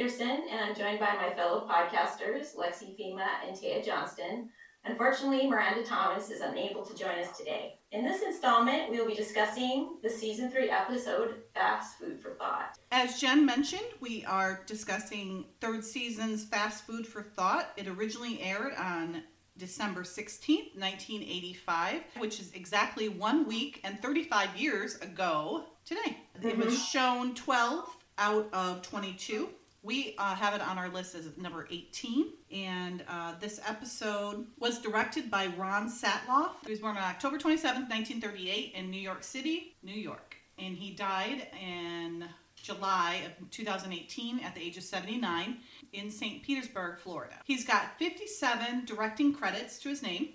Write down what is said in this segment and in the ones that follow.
Peterson, and I'm joined by my fellow podcasters, Lexi Fema and Taya Johnston. Unfortunately, Miranda Thomas is unable to join us today. In this installment, we will be discussing the season three episode Fast Food for Thought. As Jen mentioned, we are discussing third season's Fast Food for Thought. It originally aired on December 16th, 1985, which is exactly one week and 35 years ago today. It was mm-hmm. shown 12 out of 22. We uh, have it on our list as number 18, and uh, this episode was directed by Ron Satloff. He was born on October 27th, 1938, in New York City, New York, and he died in July of 2018 at the age of 79 in St. Petersburg, Florida. He's got 57 directing credits to his name.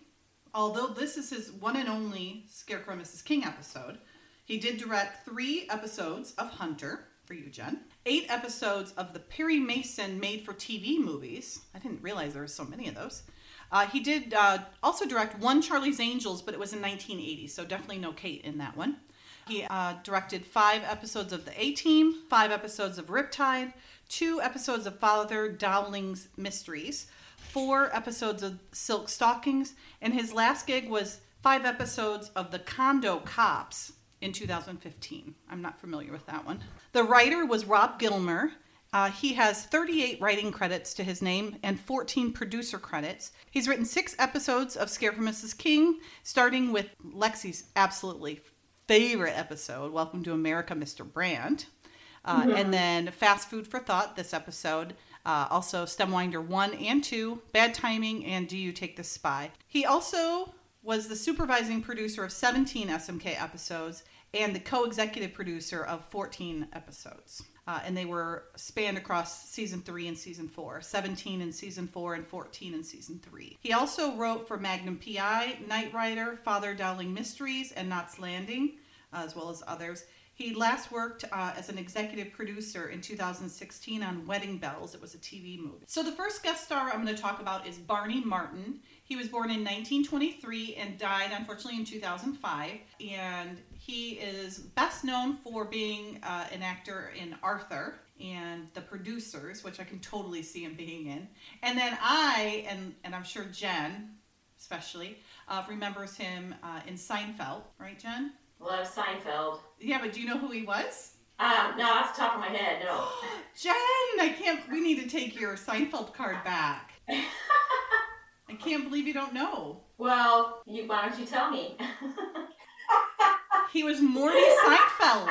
Although this is his one and only Scarecrow Mrs. King episode, he did direct three episodes of Hunter for you, Jen. Eight episodes of the Perry Mason made for TV movies. I didn't realize there were so many of those. Uh, he did uh, also direct one Charlie's Angels, but it was in 1980, so definitely no Kate in that one. He uh, directed five episodes of The A Team, five episodes of Riptide, two episodes of Father Dowling's Mysteries, four episodes of Silk Stockings, and his last gig was five episodes of The Condo Cops in 2015. I'm not familiar with that one. The writer was Rob Gilmer. Uh, he has 38 writing credits to his name and 14 producer credits. He's written six episodes of Scarecrow Mrs. King, starting with Lexi's absolutely favorite episode, Welcome to America, Mr. Brandt. Uh, And then Fast Food for Thought, this episode. Uh, also, Stemwinder 1 and 2, Bad Timing, and Do You Take the Spy. He also was the supervising producer of 17 SMK episodes and the co executive producer of 14 episodes. Uh, and they were spanned across season three and season four 17 in season four and 14 in season three. He also wrote for Magnum PI, Knight Rider, Father Dowling Mysteries, and Knots Landing, uh, as well as others. He last worked uh, as an executive producer in 2016 on Wedding Bells. It was a TV movie. So the first guest star I'm going to talk about is Barney Martin. He was born in 1923 and died unfortunately in 2005. And he is best known for being uh, an actor in Arthur and The Producers, which I can totally see him being in. And then I, and, and I'm sure Jen especially, uh, remembers him uh, in Seinfeld, right, Jen? Love Seinfeld. Yeah, but do you know who he was? Um, no, off the top of my head, no. Jen, I can't. We need to take your Seinfeld card back. I can't believe you don't know. well, you, why don't you tell me? He was Morty Seinfeld.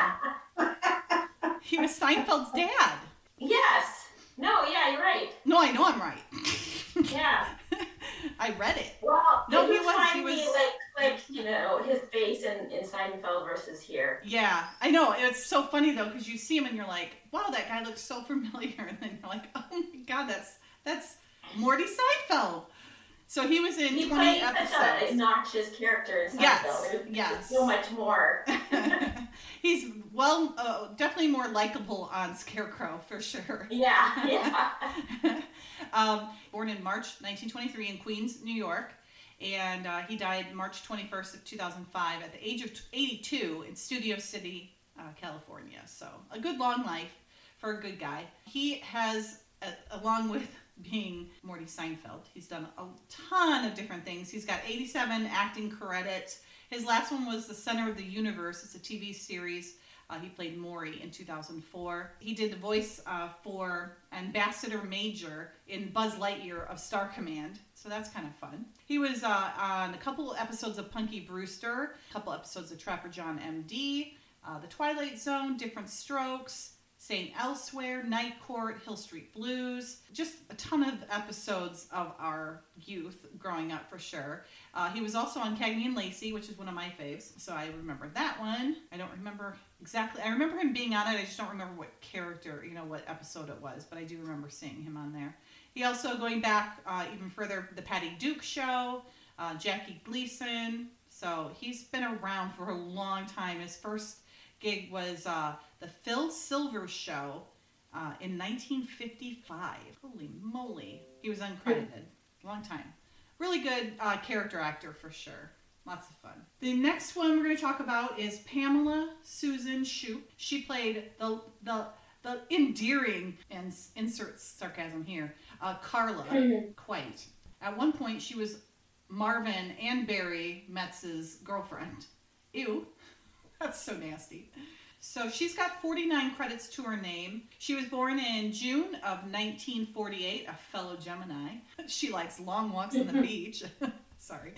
He was Seinfeld's dad. yes. No, yeah, you're right. No, I know I'm right. Yeah. I read it. Well, No, he was- Find he me, was- like, like you know, his face in, in Seinfeld versus here. Yeah, I know. It's so funny though because you see him and you're like, "Wow, that guy looks so familiar," and then you're like, "Oh my god, that's that's Morty Seinfeld." So he was in He 20 played such an episodes. obnoxious character in Yes, yes. So much more. He's well, uh, definitely more likable on Scarecrow for sure. yeah, yeah. um, born in March 1923 in Queens, New York, and uh, he died March 21st of 2005 at the age of 82 in Studio City, uh, California. So a good long life for a good guy. He has, uh, along with being Morty Seinfeld, he's done a ton of different things. He's got 87 acting credits. His last one was The Center of the Universe. It's a TV series. Uh, he played Maury in 2004. He did the voice uh, for Ambassador Major in Buzz Lightyear of Star Command, so that's kind of fun. He was uh, on a couple episodes of Punky Brewster, a couple episodes of Trapper John MD, uh, The Twilight Zone, Diff'rent Strokes, Saint Elsewhere, Night Court, Hill Street Blues, just a ton of episodes of our youth growing up for sure. Uh, he was also on Cagney and Lacey, which is one of my faves, so I remember that one. I don't remember exactly. I remember him being on it. I just don't remember what character, you know, what episode it was, but I do remember seeing him on there. He also going back uh, even further, the Patty Duke Show, uh, Jackie Gleason. So he's been around for a long time. His first gig was uh, the Phil Silvers Show uh, in 1955. Holy moly. He was uncredited. Long time. Really good uh, character actor for sure. Lots of fun. The next one we're going to talk about is Pamela Susan Shoop. She played the the the endearing and insert sarcasm here, uh, Carla Quite. At one point, she was Marvin and Barry Metz's girlfriend. Ew, that's so nasty. So she's got 49 credits to her name. She was born in June of 1948, a fellow Gemini. She likes long walks on the beach. Sorry.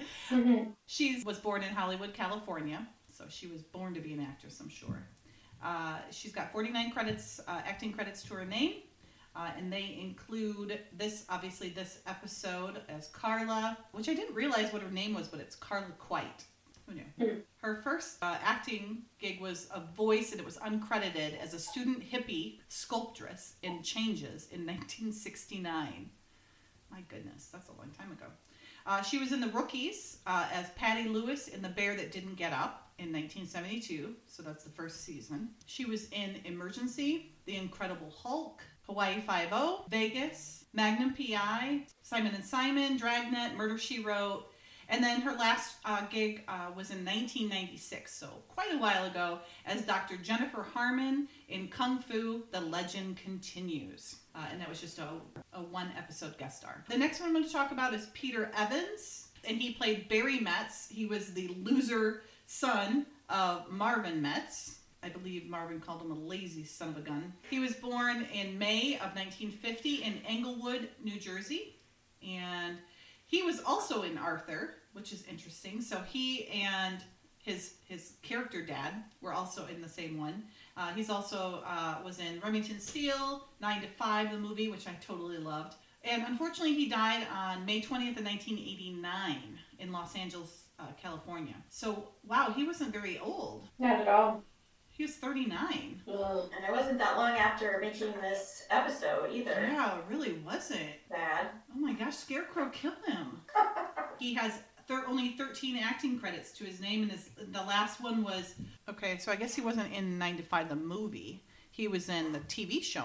She was born in Hollywood, California, so she was born to be an actress, I'm sure. Uh, she's got 49 credits, uh, acting credits to her name, uh, and they include this, obviously, this episode as Carla, which I didn't realize what her name was, but it's Carla Quite. Who knew? Her first uh, acting gig was a voice, and it was uncredited as a student hippie sculptress in Changes in 1969. My goodness, that's a long time ago. Uh, she was in The Rookies uh, as Patty Lewis in The Bear That Didn't Get Up in 1972, so that's the first season. She was in Emergency, The Incredible Hulk, Hawaii Five-O, Vegas, Magnum PI, Simon and Simon, Dragnet, Murder She Wrote, and then her last uh, gig uh, was in 1996, so quite a while ago, as Dr. Jennifer Harmon in Kung Fu: The Legend Continues, uh, and that was just a, a one episode guest star. The next one I'm going to talk about is Peter Evans, and he played Barry Metz. He was the loser son of Marvin Metz. I believe Marvin called him a lazy son of a gun. He was born in May of 1950 in Englewood, New Jersey, and he was also in Arthur, which is interesting. So he and his his character dad were also in the same one. Uh, he's also uh, was in Remington Steele, Nine to Five, the movie, which I totally loved. And unfortunately, he died on May 20th of 1989 in Los Angeles, uh, California. So wow, he wasn't very old. Not at all. He was 39. Ugh. And it wasn't that long after making this episode either. Yeah, it really wasn't. Bad. Oh my gosh, Scarecrow killed him. he has thir- only 13 acting credits to his name, and his, the last one was. Okay, so I guess he wasn't in 9 to 5, the movie. He was in the TV show.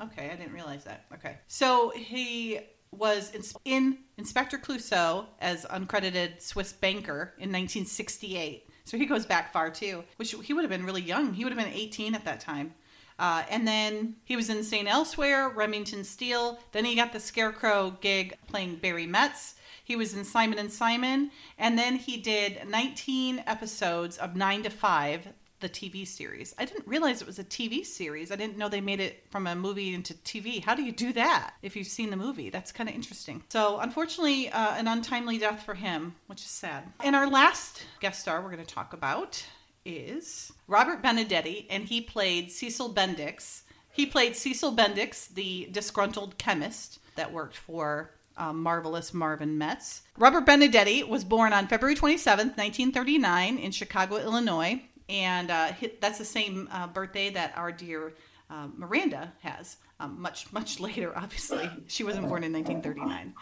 Okay, I didn't realize that. Okay. So he was in, in Inspector Clouseau as uncredited Swiss banker in 1968. So he goes back far too, which he would have been really young. He would have been 18 at that time. Uh, and then he was in St. Elsewhere, Remington Steele. Then he got the Scarecrow gig playing Barry Metz. He was in Simon and Simon. And then he did 19 episodes of 9 to 5, the TV series. I didn't realize it was a TV series. I didn't know they made it from a movie into TV. How do you do that if you've seen the movie? That's kind of interesting. So, unfortunately, uh, an untimely death for him, which is sad. And our last guest star we're going to talk about is Robert Benedetti, and he played Cecil Bendix. He played Cecil Bendix, the disgruntled chemist that worked for um, marvelous Marvin Metz. Robert Benedetti was born on February 27th, 1939, in Chicago, Illinois, and uh, that's the same uh, birthday that our dear uh, Miranda has. Um, much, much later, obviously. She wasn't born in 1939.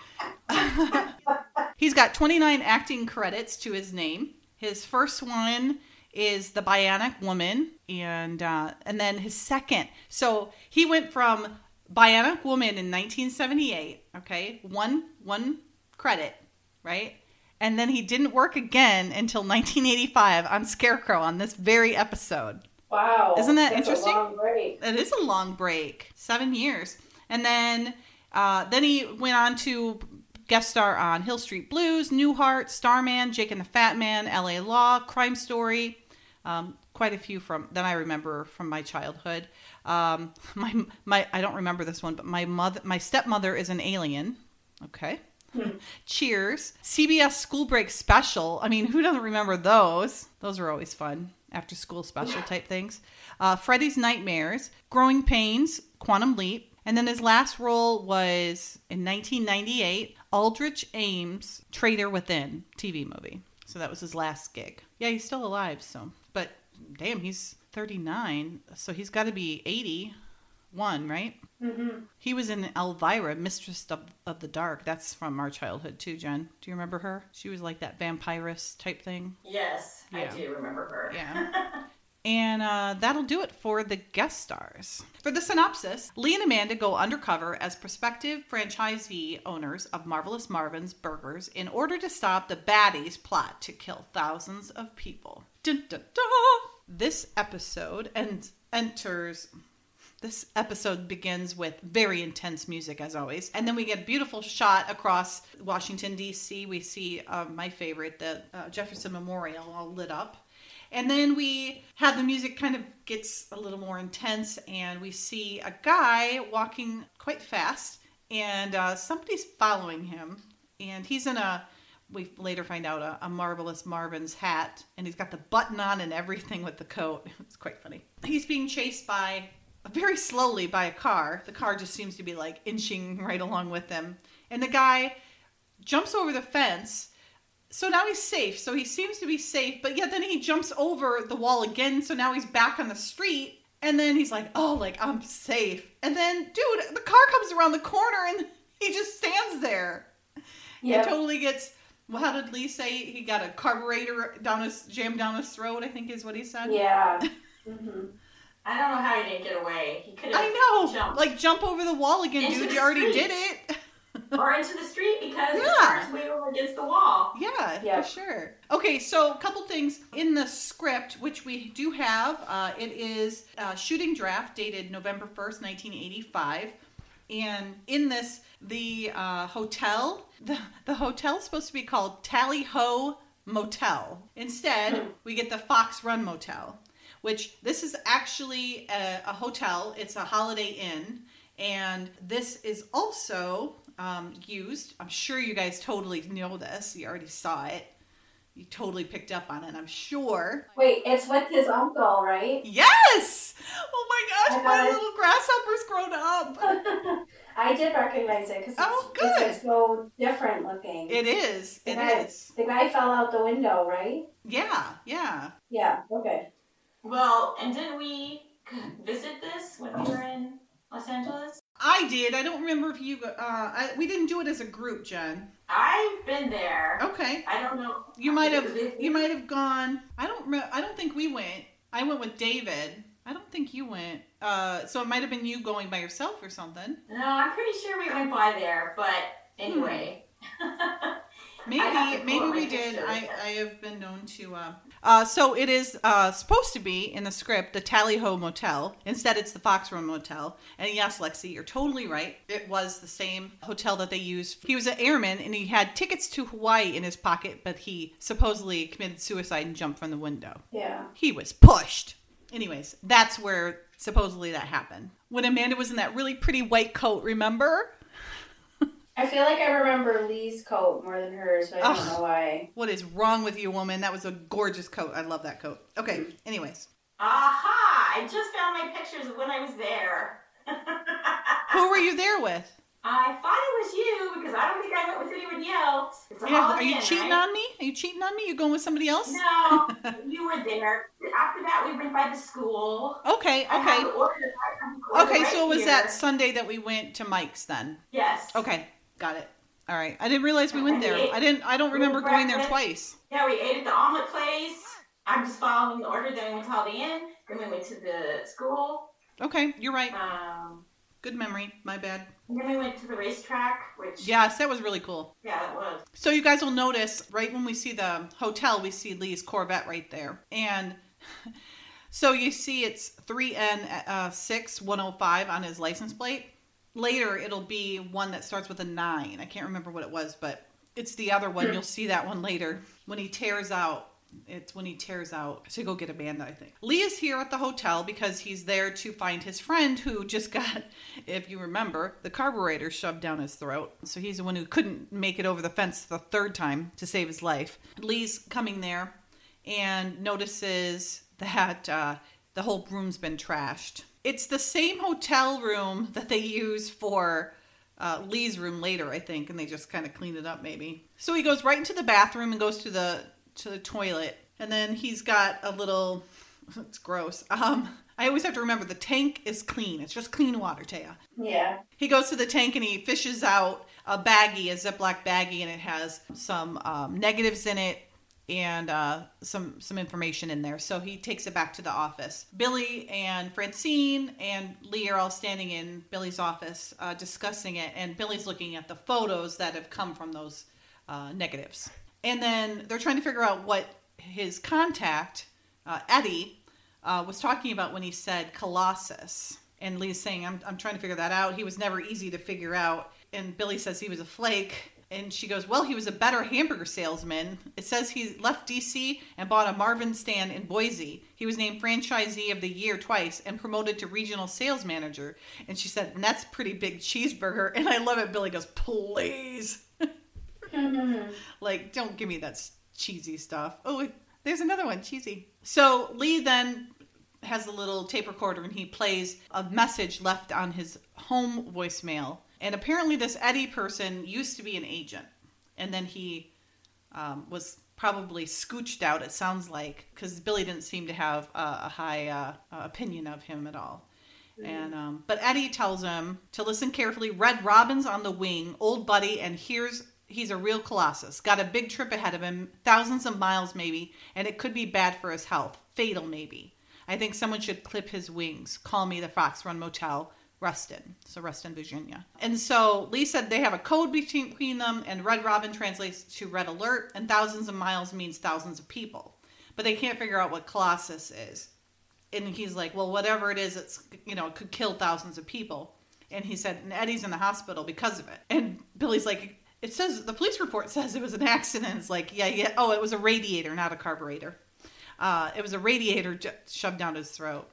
He's got 29 acting credits to his name. His first one is The Bionic Woman, and uh, and then his second. So he went from Bionic Woman in 1978. Okay, one one credit, right? And then he didn't work again until 1985 on Scarecrow on this very episode. Wow. Isn't that That's interesting? A long break. It is a long break, seven years, and then uh, then he went on to guest star on Hill Street Blues, Newhart, Starman, Jake and the Fat Man, L.A. Law, Crime Story. Um, quite a few from that I remember from my childhood. Um, my my I don't remember this one, but my mother, my stepmother is an alien. Okay. Cheers. CBS School Break Special. I mean, who doesn't remember those? Those were always fun. After school special type things. Uh, Freddy's Nightmares, Growing Pains, Quantum Leap. And then his last role was in 1998, Aldrich Ames, Traitor Within TV movie. So that was his last gig. Yeah, he's still alive, so. But damn, he's 39, so he's got to be 81, right? hmm He was in Elvira, Mistress of, of the Dark. That's from our childhood too, Jen. Do you remember her? She was like that vampirist type thing. Yes, Yeah. I do remember her. Yeah. And uh, that'll do it for the guest stars. For the synopsis, Lee and Amanda go undercover as prospective franchisee owners of Marvelous Marvin's Burgers in order to stop the baddies' plot to kill thousands of people. Dun, dun, dun. This episode and enters this episode begins with very intense music, as always. And then we get a beautiful shot across Washington, D.C. We see uh, my favorite, the uh, Jefferson Memorial, all lit up. And then we have the music kind of gets a little more intense, and we see a guy walking quite fast, and uh, somebody's following him. And he's in a, we later find out, a, a Marvelous Marvin's hat, and he's got the button on and everything with the coat. It's quite funny. He's being chased by very slowly by a car. The car just seems to be like inching right along with them. And the guy jumps over the fence. So now he's safe. So he seems to be safe, but yet then he jumps over the wall again. So now he's back on the street. And then he's like, oh, like I'm safe. And then, dude, the car comes around the corner and he just stands there. Yeah. He totally gets. Well, how did Lee say he got a carburetor down his jammed down his throat? I think is what he said. Yeah. hmm I don't know how he didn't get away. He could have I know. jumped Like jump over the wall again, Into dude. You already did it. or into the street because the Yeah. car's way over against the wall. Yeah, Yeah. for sure. Okay, so a couple things in the script, which we do have. Uh, it is a shooting draft dated November 1st, 1985. And in this, the uh, hotel, the, the hotel is supposed to be called Tally Ho Motel. Instead, Hmm. we get the Fox Run Motel, which this is actually a, a hotel. It's a Holiday Inn. And this is also um, used. I'm sure you guys totally know this. You already saw it. You totally picked up on it, I'm sure. Wait, it's with his uncle, right? Yes! Oh my gosh, my little grasshopper's grown up. I did recognize it because it's, Oh, it's good. just so different looking. It is. It Okay. is. the guy fell out the window, right? Yeah, yeah. Yeah. Okay. Well, and didn't we visit this when we were in Los Angeles? I did. I don't remember if you. Uh, I, we didn't do it as a group, Jen. I've been there. Okay. I don't know. You might have. You might have gone. I don't. Remember, I don't think we went. I went with David. I don't think you went. Uh, so it might have been you going by yourself or something. No, I'm pretty sure we went by there, but anyway. Maybe, I'd have to maybe we did. picture. I, I have been known to. Uh, uh, so it is uh, supposed to be in the script the Tally Ho Motel. Instead, it's the Fox Run Motel. And yes, Lexi, you're totally right. It was the same hotel that they used. He was an airman and he had tickets to Hawaii in his pocket, but he supposedly committed suicide and jumped from the window. Yeah. He was pushed. Anyways, that's where supposedly that happened. When Amanda was in that really pretty white coat, remember? I feel like I remember Lee's coat more than hers, but I don't Ugh. know why. What is wrong with you, woman? That was a gorgeous coat. I love that coat. Okay, mm. anyways. Aha! I just found my pictures of when I was there. Who were you there with? I thought it was you because I don't think I went with anyone else. It's a Yeah, are Holiday you Inn, cheating right? on me? Are you cheating on me? You going with somebody else? No, you were there. After that, we went by the school. Okay, I have okay. the order, I have the order Okay, right so it was here. that Sunday that we went to Mike's then. Yes. Okay, got it. All right. I didn't realize we went there. I didn't I don't remember going there twice. Yeah, we ate at the omelet place. I'm just following the order. Then we went to Holiday Inn. Then we went to the school. Okay, you're right. Um, Good memory. My bad. and then we went to the racetrack, which Yes, that was really cool. yeah, that was. So you guys will notice right when we see the hotel, we see Lee's Corvette right there, and so you see it's three N uh, six one zero five on his license plate. Later, it'll be one that starts with a nine. I can't remember what it was, but it's the other one. You'll see that one later when he tears out. It's when he tears out to go get Amanda, I think. Lee is here at the hotel because he's there to find his friend who just got, if you remember, the carburetor shoved down his throat. So he's the one who couldn't make it over the fence the third time to save his life. Lee's coming there and notices that uh, the whole room's been trashed. It's the same hotel room that they use for uh, Lee's room later, I think, and they just kind of clean it up maybe. So he goes right into the bathroom and goes to the to the toilet, and then he's got a little. It's gross. Um, I always have to remember the tank is clean. It's just clean water, Taya. Yeah. He goes to the tank and he fishes out a baggie, a Ziploc baggie, and it has some um, negatives in it and uh, some some information in there. So he takes it back to the office. Billy and Francine and Lee are all standing in Billy's office uh, discussing it, and Billy's looking at the photos that have come from those uh, negatives. And then they're trying to figure out what his contact, uh, Eddie, uh, was talking about when he said Colossus. And Lee's saying, I'm, I'm trying to figure that out. He was never easy to figure out. And Billy says he was a flake. And she goes, Well, he was a better hamburger salesman. It says he left DC and bought a Marvin stand in Boise. He was named franchisee of the year twice and promoted to regional sales manager. And she said, And that's pretty big cheeseburger. And I love it. Billy goes, Please. like, don't give me that cheesy stuff. Oh, there's another one, cheesy. So Lee then has a little tape recorder and he plays a message left on his home voicemail. And apparently, this Eddie person used to be an agent, and then he um, was probably scooched out. It sounds like because Billy didn't seem to have a, a high uh, opinion of him at all. And um, but Eddie tells him to listen carefully. Red Robin's on the wing, old buddy, and here's he's a real colossus. Got a big trip ahead of him, thousands of miles maybe, and it could be bad for his health, fatal maybe. I think someone should clip his wings. Call me the Fox Run Motel, Reston. So Reston, Virginia. And so Lee said they have a code between them, and Red Robin translates to Red Alert, and thousands of miles means thousands of people. But they can't figure out what Colossus is. And he's like, well, whatever it is, it's you know, it could kill thousands of people. And he said, and Eddie's in the hospital because of it. And Billy's like, it says the police report says it was an accident. It's like, yeah, yeah. Oh, it was a radiator, not a carburetor. Uh, it was a radiator shoved down his throat.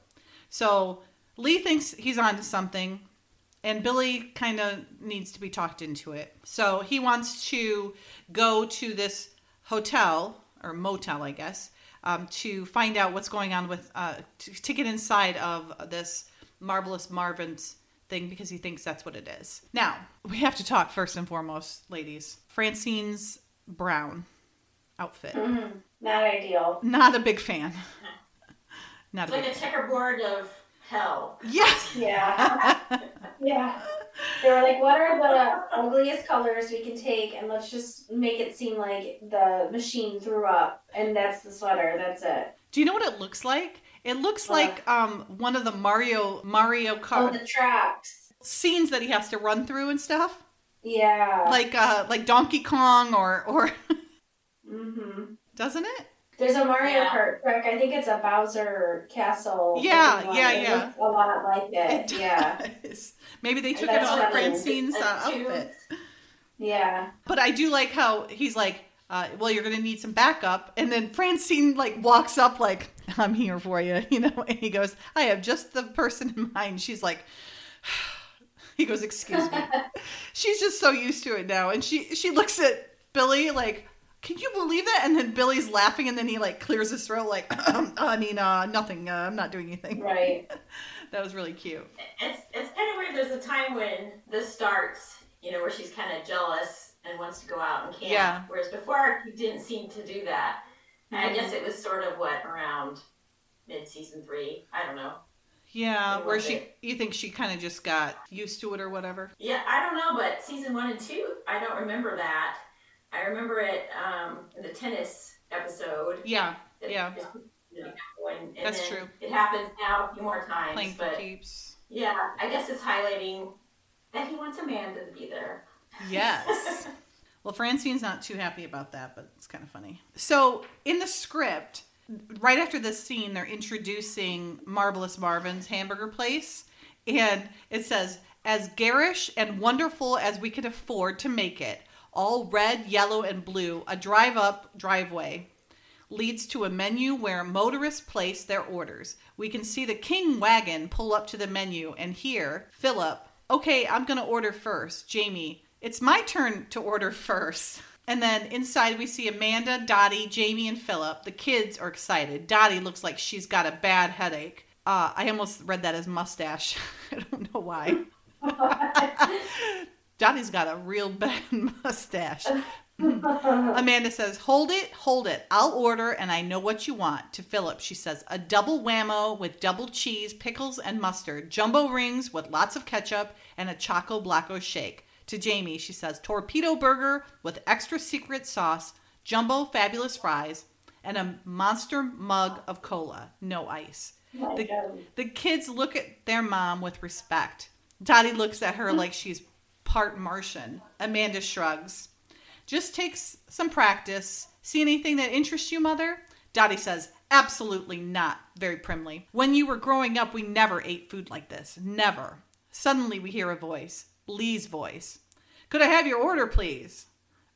So Lee thinks he's onto something, and Billy kind of needs to be talked into it. So he wants to go to this hotel or motel, I guess, um, to find out what's going on with uh, to, to get inside of this marvelous Marvin's thing because he thinks that's what it is. Now, we have to talk first and foremost, ladies. Francine's brown outfit. Mm, not ideal. Not a big fan. Not It's a like big a checkerboard of hell. Yes. Yeah. yeah. They were like, what are the ugliest colors we can take and let's just make it seem like the machine threw up and that's the sweater. That's it. Do you know what it looks like? It looks What? like um one of the Mario Mario Oh, Kart the tracks. scenes that he has to run through and stuff. Yeah. Like uh like Donkey Kong or or hmm doesn't it? There's a Mario Yeah. Kart track. I think it's a Bowser Castle. Yeah, looking yeah, It yeah. looks A lot like it. It Yeah. does. Maybe they took That's it off funny. Francine's uh, outfit. Yeah. But I do like how he's like, uh, well, you're gonna need some backup, and then Francine like walks up like, I'm here for you, you know, and he goes, I have just the person in mind. She's like, he goes, excuse me. She's just so used to it now, and she she looks at Billy like. Can you believe that? And then Billy's laughing, and then he like clears his throat, like, I mean, uh, nothing. Uh, I'm not doing anything. Right. That was really cute. It's it's kind of weird. There's a time when this starts, you know, where she's kind of jealous and wants to go out and camp. Yeah. Whereas before, he didn't seem to do that. And I guess it was sort of what around mid season three. I don't know. Yeah, where she, it. you think she kind of just got used to it or whatever. Yeah, I don't know, but season one and two, I don't remember that. I remember it um, in the tennis episode. Yeah, It- yeah. it's, you and That's true. It happens now a few more times, playing but keeps. yeah, I guess it's highlighting that he wants Amanda to be there. Yes. well, Francine's not too happy about that, but it's kind of funny. So, in the script, right after this scene, they're introducing Marvelous Marvin's hamburger place, and it says, as garish and wonderful as we could afford to make it, all red, yellow, and blue, a drive up driveway leads to a menu where motorists place their orders. We can see the King wagon pull up to the menu and hear Philip, okay, I'm going to order first. Jamie, it's my turn to order first. And then inside we see Amanda, Dottie, Jamie, and Philip. The kids are excited. Dottie looks like she's got a bad headache. Uh, I almost read that as mustache. I don't know why. Dottie's got a real bad mustache. Amanda says, Hold it, hold it. I'll order and I know what you want. To Philip, she says, A double whammo with double cheese, pickles, and mustard, jumbo rings with lots of ketchup, and a Choco Blacko shake. To Jamie, she says, Torpedo burger with extra secret sauce, jumbo fabulous fries, and a monster mug of cola, no ice. Oh The, the kids look at their mom with respect. Dottie looks at her like she's part Martian. Amanda shrugs. Just takes some practice. See anything that interests you, Mother? Dottie says, Absolutely not, very primly. When you were growing up, we never ate food like this. Never. Suddenly, we hear a voice Lee's voice. Could I have your order, please?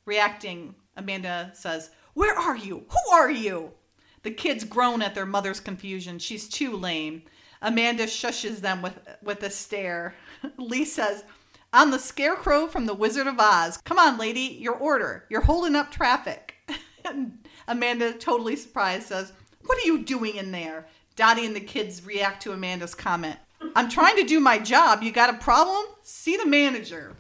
Reacting, Amanda says, Where are you? Who are you? The kids groan at their mother's confusion. She's too lame. Amanda shushes them with, with a stare. Lee says, I'm the scarecrow from the Wizard of Oz. Come on, lady, your order. You're holding up traffic. And Amanda, totally surprised, says, What are you doing in there? Dottie and the kids react to Amanda's comment. I'm trying to do my job. You got a problem? See the manager.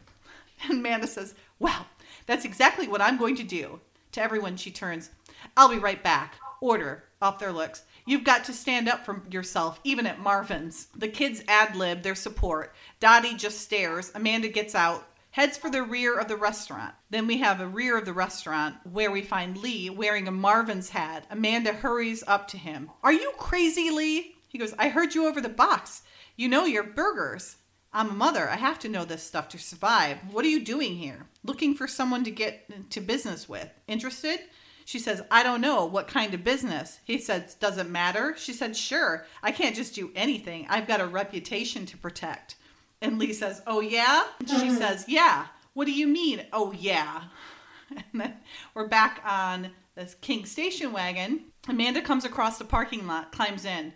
And Amanda says, Well, that's exactly what I'm going to do. To everyone, she turns, I'll be right back. Order off their looks. You've got to stand up for yourself, even at Marvin's. The kids ad lib their support. Dottie just stares. Amanda gets out, heads for the rear of the restaurant. Then we have a rear of the restaurant where we find Lee wearing a Marvin's hat. Amanda hurries up to him. Are you crazy, Lee? He goes, I heard you over the box. You know your burgers. I'm a mother. I have to know this stuff to survive. What are you doing here? Looking for someone to get to business with. Interested? She says, I don't know. What kind of business? He says, Does it matter? She said, Sure. I can't just do anything. I've got a reputation to protect. And Lee says, Oh, yeah? She mm-hmm. says, Yeah. What do you mean, oh, yeah? And then we're back on this King station wagon. Amanda comes across the parking lot, climbs in.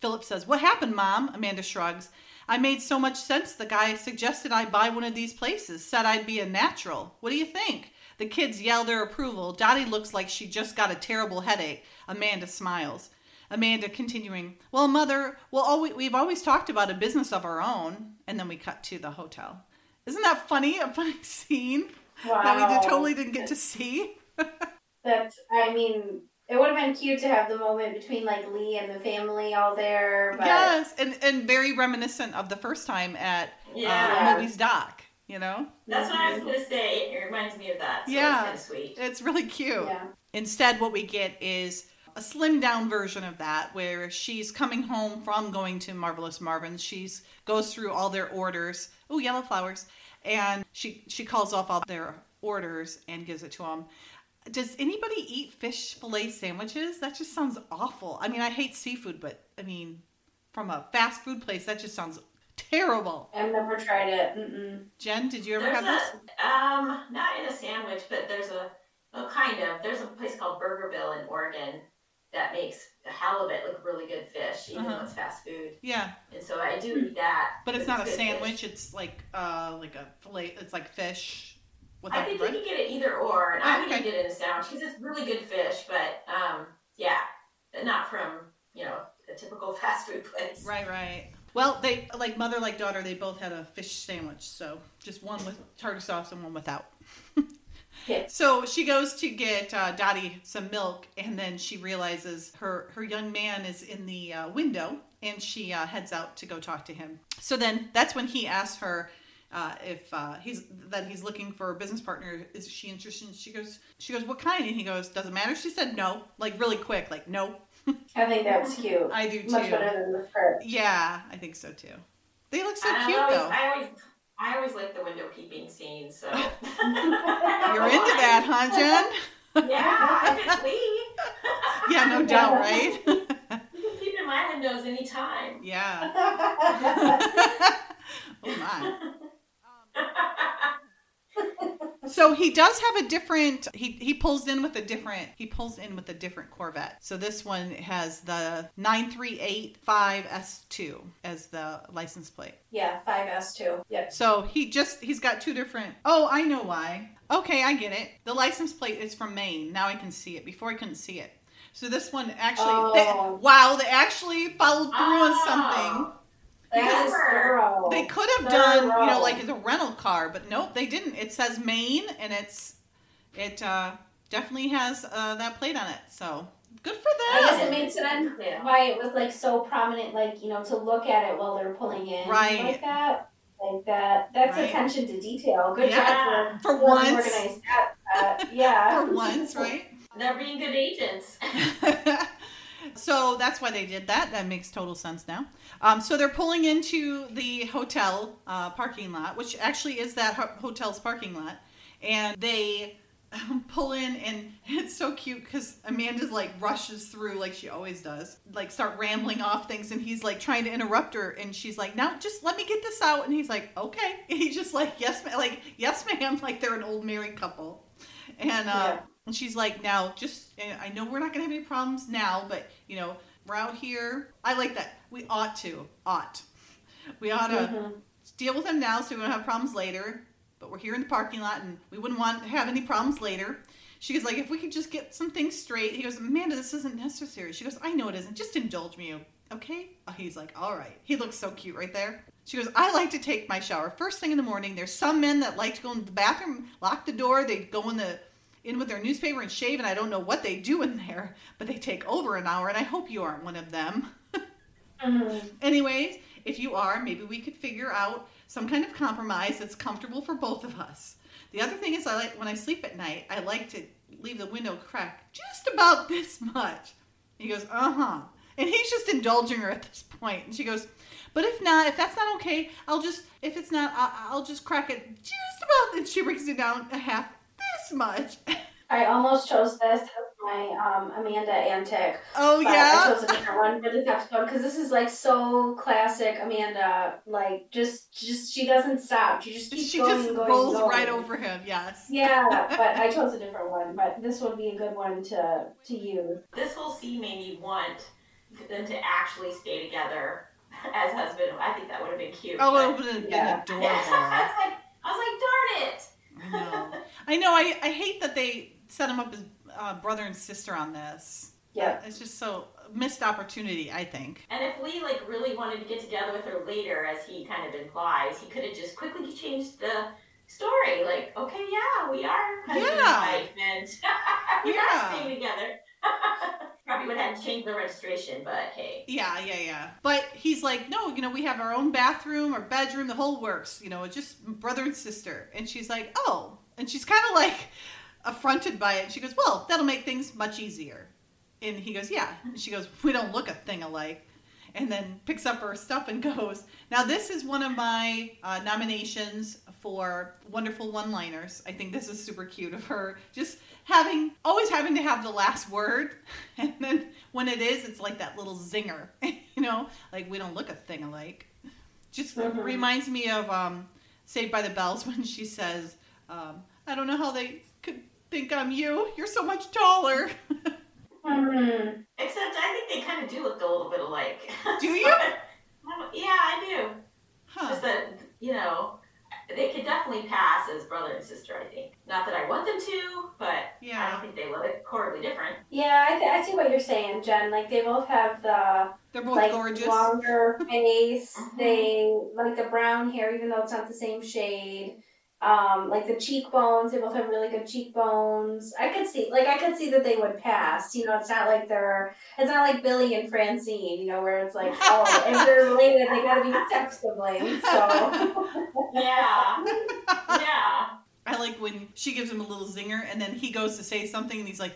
Philip says, What happened, Mom? Amanda shrugs. I made so much sense. The guy suggested I buy one of these places, said I'd be a natural. What do you think? The kids yell their approval. Dottie looks like she just got a terrible headache. Amanda smiles. Amanda continuing, Well, Mother, well, always, we've always talked about a business of our own. And then we cut to the hotel. Isn't that funny? A funny scene Wow. that we did, totally didn't get to see. That's, I mean, it would have been cute to have the moment between like Lee and the family all there. But Yes, and, and very reminiscent of the first time at Yeah. uh, Movies Doc, you know? That's what I was gonna say. It reminds me of that. So Yeah. it's kind of sweet. It's really cute. Yeah. Instead, what we get is a slimmed down version of that where she's coming home from going to Marvelous Marvin's. She's goes through all their orders. Oh, yellow flowers. And she she calls off all their orders and gives it to them. Does anybody eat fish fillet sandwiches? That just sounds awful. I mean, I hate seafood, but I mean, from a fast food place, that just sounds terrible. I've never tried it. Mm-mm. Jen, did you ever There's have this? um not in a sandwich, but there's a well kind of. There's a place called Burgerville in Oregon that makes halibut look really good fish, even Uh-huh. though it's fast food. Yeah, And so I do eat that. but it's not a good fish. sandwich. It's like uh like a fillet. It's like fish I think bread. you can get it either or, and I Oh, would okay. eat it in a sandwich because it's really good fish. But um, yeah, not from you know a typical fast food place. Right, right. Well, they like mother like daughter. They both had a fish sandwich, so just one with tartar sauce and one without. Yeah. So she goes to get uh, Dottie some milk, and then she realizes her her young man is in the uh, window, and she uh, heads out to go talk to him. So then that's when he asks her uh, if uh, he's that he's looking for a business partner. Is she interested? She goes, she goes, what kind? And he goes, doesn't matter. She said no, like really quick, like no. I think that's cute. I do too. Much too. better than the skirt. Yeah, I think so too. They look so I cute always, though. I always, I always like the window peeping scene. So oh. You're into that, huh, Jen? Yeah, if it's Lee, Yeah, no doubt, right? you can peep in my windows anytime. yeah. oh my. So he does have a different. He he pulls in with a different. He pulls in with a different Corvette. So this one has the nine three eight five S two as the license plate. yeah, 5S2. Yep. So he just he's got two different. Oh, I know why. Okay, I get it. The license plate is from Maine. Now I can see it. Before I couldn't see it. So this one actually. Oh. They, wow, they actually followed through on ah. something. That is thorough. They could have Thorough. done, you know, like as a rental car, but nope, they didn't. It says Maine, and it's it uh, definitely has uh, that plate on it. So good for them. I guess it made sense why it was like so prominent, like you know, to look at it while they're pulling in, Right. Like that, like that. That's Right. attention to detail. Good Yeah. job for For once. organized. That, uh, yeah. For once, right? They're being good agents. so that's why they did that. That makes total sense now. Um, so they're pulling into the hotel uh, parking lot, which actually is that ho- hotel's parking lot, and they pull in, and it's so cute because Amanda's like rushes through like she always does, like start rambling off things, and he's like trying to interrupt her, and she's like, "Now just let me get this out," and he's like, "Okay," and he's just like, "Yes, ma-, like yes, ma'am," like they're an old married couple, and. Uh, yeah. and she's like, now, just, I know we're not going to have any problems now, but, you know, we're out here. I like that. We ought to. Ought. We ought to mm-hmm. deal with them now so we don't have problems later. But we're here in the parking lot and we wouldn't want to have any problems later. She goes, like, if we could just get some things straight. He goes, Amanda, this isn't necessary. She goes, I know it isn't. Just indulge me, okay? Oh, he's like, all right. He looks so cute right there. She goes, I like to take my shower first thing in the morning. There's some men that like to go in the bathroom, lock the door, they go in the in with their newspaper and shave, and I don't know what they do in there, but they take over an hour, and I hope you aren't one of them. mm-hmm. Anyways, if you are, maybe we could figure out some kind of compromise that's comfortable for both of us. The other thing is, I like when I sleep at night, I like to leave the window cracked just about this much. He goes, uh huh. And he's just indulging her at this point. And she goes, but if not, if that's not okay, I'll just, if it's not, I'll, I'll just crack it just about. And she brings it down a half this much. I almost chose this as my um, Amanda antic. Oh yeah. I chose a different one for this episode because this is like so classic Amanda. Like just, just she doesn't stop. She just keeps she going, just going, rolls going. right over him. Yes. Yeah, but I chose a different one. But this would be a good one to to use. This whole scene made me want them to actually stay together as husband. I think that would have been cute. Oh, it would have been yeah. adorable. I was like, I was like, darn it. I know. I know. I, I hate that they set him up as uh, brother and sister on this. Yeah. It's just so missed opportunity, I think. And if Lee like really wanted to get together with her later, as he kind of implies, he could have just quickly changed the story. Like, okay, yeah, we are husband yeah. and wife, and we yeah. are staying together. Probably would have to change the registration, but hey. Yeah, yeah, yeah. But he's like, no, you know, we have our own bathroom, our bedroom, the whole works. You know, it's just brother and sister. And she's like, oh. And she's kind of like affronted by it. She goes, well, that'll make things much easier. And he goes, yeah. And she goes, we don't look a thing alike. And then picks up her stuff and goes. Now, this is one of my uh, nominations for wonderful one liners. I think this is super cute of her. Just having always having to have the last word and then when it is it's like that little zinger you know like we don't look a thing alike just mm-hmm. reminds me of um, saved by the bells when she says um, i don't know how they could think i'm you you're so much taller mm-hmm. except i think they kind of do look a little bit alike do you yeah i do huh. just that you know they could definitely pass as brother and sister. I think. Not that I want them to, but yeah. I don't think they look horribly different. Yeah, I, th- I see what you're saying, Jen. Like they both have the they're both like, gorgeous, longer face. mm-hmm. They like the brown hair, even though it's not the same shade. Um, like the cheekbones, they both have really good cheekbones. I could see, like, I could see that they would pass. You know, it's not like they're, it's not like Billy and Francine. You know, where it's like, oh, if they're related, they gotta be step siblings. So, yeah, yeah. I like when she gives him a little zinger, and then he goes to say something, and he's like,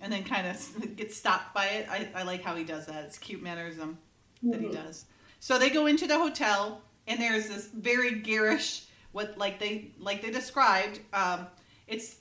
and then kind of gets stopped by it. I, I like how he does that. It's cute mannerism that mm-hmm. he does. So they go into the hotel, and there's this very garish what like they like they described. Um, it's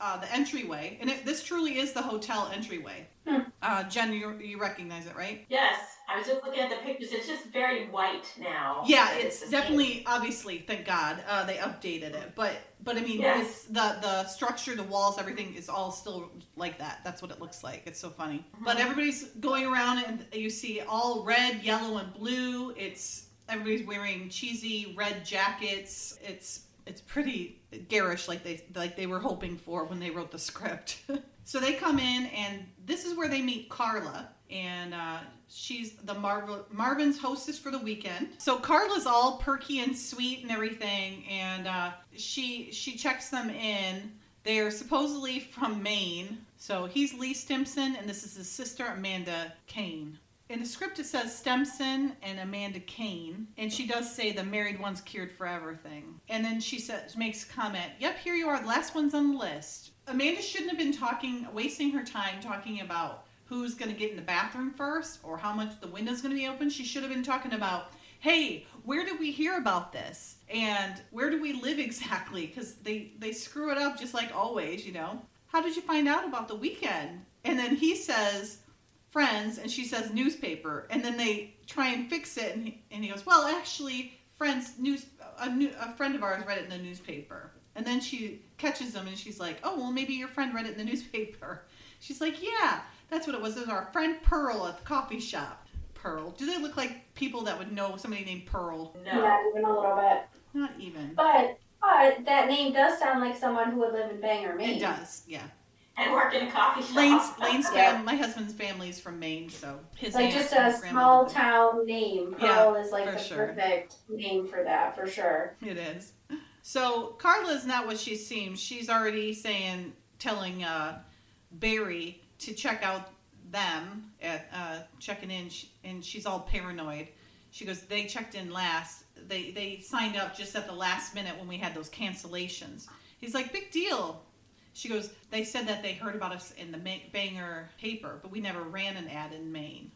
uh, the entryway, and it, this truly is the hotel entryway. Hmm. Uh, Jen, you, you recognize it, right? Yes, I was just looking at the pictures. It's just very white now. Yeah, it's, it's definitely, obviously, thank God, uh, they updated it. But but I mean, yes. it's the the structure, the walls, everything is all still like that. That's what it looks like. It's so funny. Mm-hmm. But everybody's going around, and you see all red, yellow, and blue. It's everybody's wearing cheesy red jackets. It's it's pretty garish, like they like they were hoping for when they wrote the script. so they come in, and this is where they meet Carla, and uh, she's the Marv- Marvin's hostess for the weekend. So Carla's all perky and sweet and everything, and uh, she she checks them in. They're supposedly from Maine. So he's Lee Stimpson, and this is his sister Amanda Kane. In the script, it says Stemson and Amanda Kane, and she does say the married one's cured forever thing. And then she says, makes comment, "Yep, here you are, the last one's on the list." Amanda shouldn't have been talking, wasting her time talking about who's going to get in the bathroom first or how much the window's going to be open. She should have been talking about, "Hey, where did we hear about this? And where do we live exactly?" Because they they screw it up just like always, you know. How did you find out about the weekend? And then he says friends and she says newspaper and then they try and fix it and he, and he goes well actually friends news a, new, a friend of ours read it in the newspaper. And then she catches them and she's like oh well maybe your friend read it in the newspaper. She's like yeah that's what it was. It was our friend pearl at the coffee shop. Pearl. Do they look like people that would know somebody named pearl? No. Not even a little bit. not even. But but that name does sound like someone who would live in Bangor, Maine. it does yeah And work in a coffee shop. lane's lane's Yeah. fam- my husband's family's from maine so his Like just a his small town name. Yeah, Pearl is like the sure. perfect name for that, for sure. It is. So Carla is not what she seems. She's already saying, telling uh, Barry to check out them at uh, checking in, and she's all paranoid. She goes, they checked in last. They they signed up just at the last minute when we had those cancellations. He's like, big deal. She goes, they said that they heard about us in the Bangor paper, but we never ran an ad in Maine.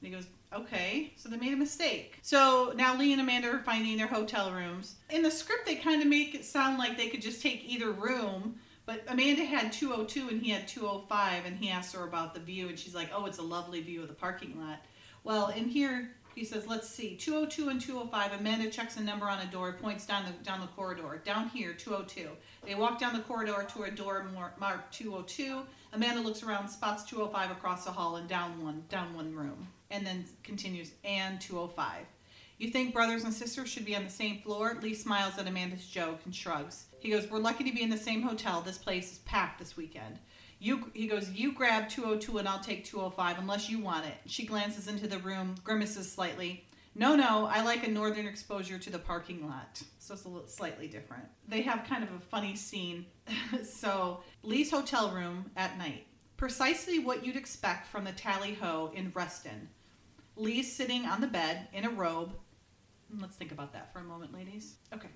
And he goes, okay, so they made a mistake. So now Lee and Amanda are finding their hotel rooms. In the script, they kind of make it sound like they could just take either room, but Amanda had 202 and he had 205, and he asked her about the view, and she's like, oh, it's a lovely view of the parking lot. Well, in here, he says, let's see, 202 and 205. Amanda checks a number on a door, points down the down the corridor. Down here, 202. They walk down the corridor to a door mar- marked 202. Amanda looks around, spots 205 across the hall, and down one, down one room, and then continues, and 205. You think brothers and sisters should be on the same floor? Lee smiles at Amanda's joke and shrugs. He goes, "We're lucky to be in the same hotel. This place is packed this weekend." You, he goes, you grab 202 and I'll take 205 unless you want it. She glances into the room, grimaces slightly. No, no, I like a northern exposure to the parking lot. So it's a little slightly different. They have kind of a funny scene. so, Lee's hotel room at night. Precisely what you'd expect from the Tally Ho in Reston. Lee's sitting on the bed in a robe. Let's think about that for a moment, ladies. Okay.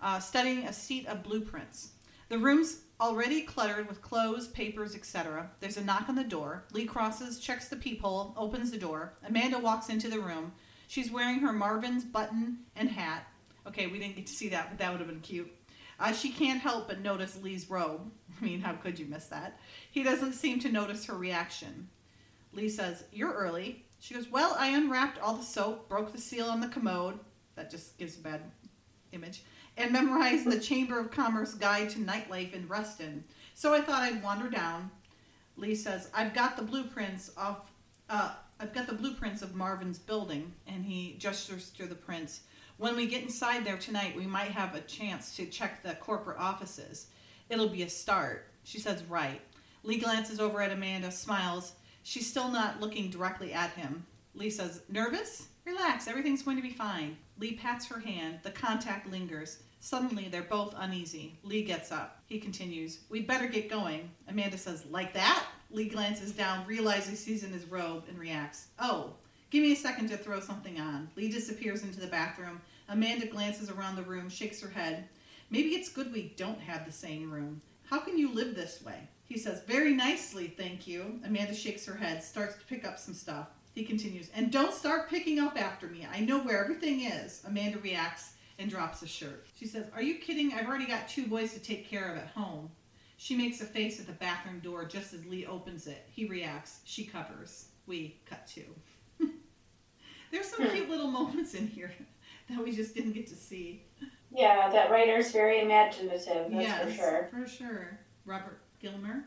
Uh, studying a sheet of blueprints. The room's already cluttered with clothes, papers, etc. There's a knock on the door. Lee crosses, checks the peephole, opens the door. Amanda walks into the room. She's wearing her Marvin's button and hat. Okay, we didn't get to see that, but that would have been cute. Uh, she can't help but notice Lee's robe. I mean, how could you miss that? He doesn't seem to notice her reaction. Lee says, You're early. She goes, Well, I unwrapped all the soap, broke the seal on the commode. That just gives a bad image. And memorized the Chamber of Commerce Guide to Nightlife in Reston. So I thought I'd wander down. Lee says, I've got the blueprints off. Uh, I've got the blueprints of Marvin's building, and he gestures to the prints. When we get inside there tonight, we might have a chance to check the corporate offices. It'll be a start. She says, Right. Lee glances over at Amanda, smiles. She's still not looking directly at him. Lee says, Nervous? Relax, everything's going to be fine. Lee pats her hand. The contact lingers. Suddenly, they're both uneasy. Lee gets up. He continues, We'd better get going. Amanda says, Like that? Lee glances down, realizes he's in his robe, and reacts, Oh, give me a second to throw something on. Lee disappears into the bathroom. Amanda glances around the room, shakes her head. Maybe it's good we don't have the same room. How can you live this way? He says, Very nicely, thank you. Amanda shakes her head, starts to pick up some stuff. He continues, And don't start picking up after me. I know where everything is. Amanda reacts and drops a shirt. She says, Are you kidding? I've already got two boys to take care of at home. She makes a face at the bathroom door just as Lee opens it. He reacts. She covers. We cut to. There's some Hmm. cute little moments in here that we just didn't get to see. Yeah, that writer's very imaginative, that's yes, for sure. For sure. Robert Gilmer.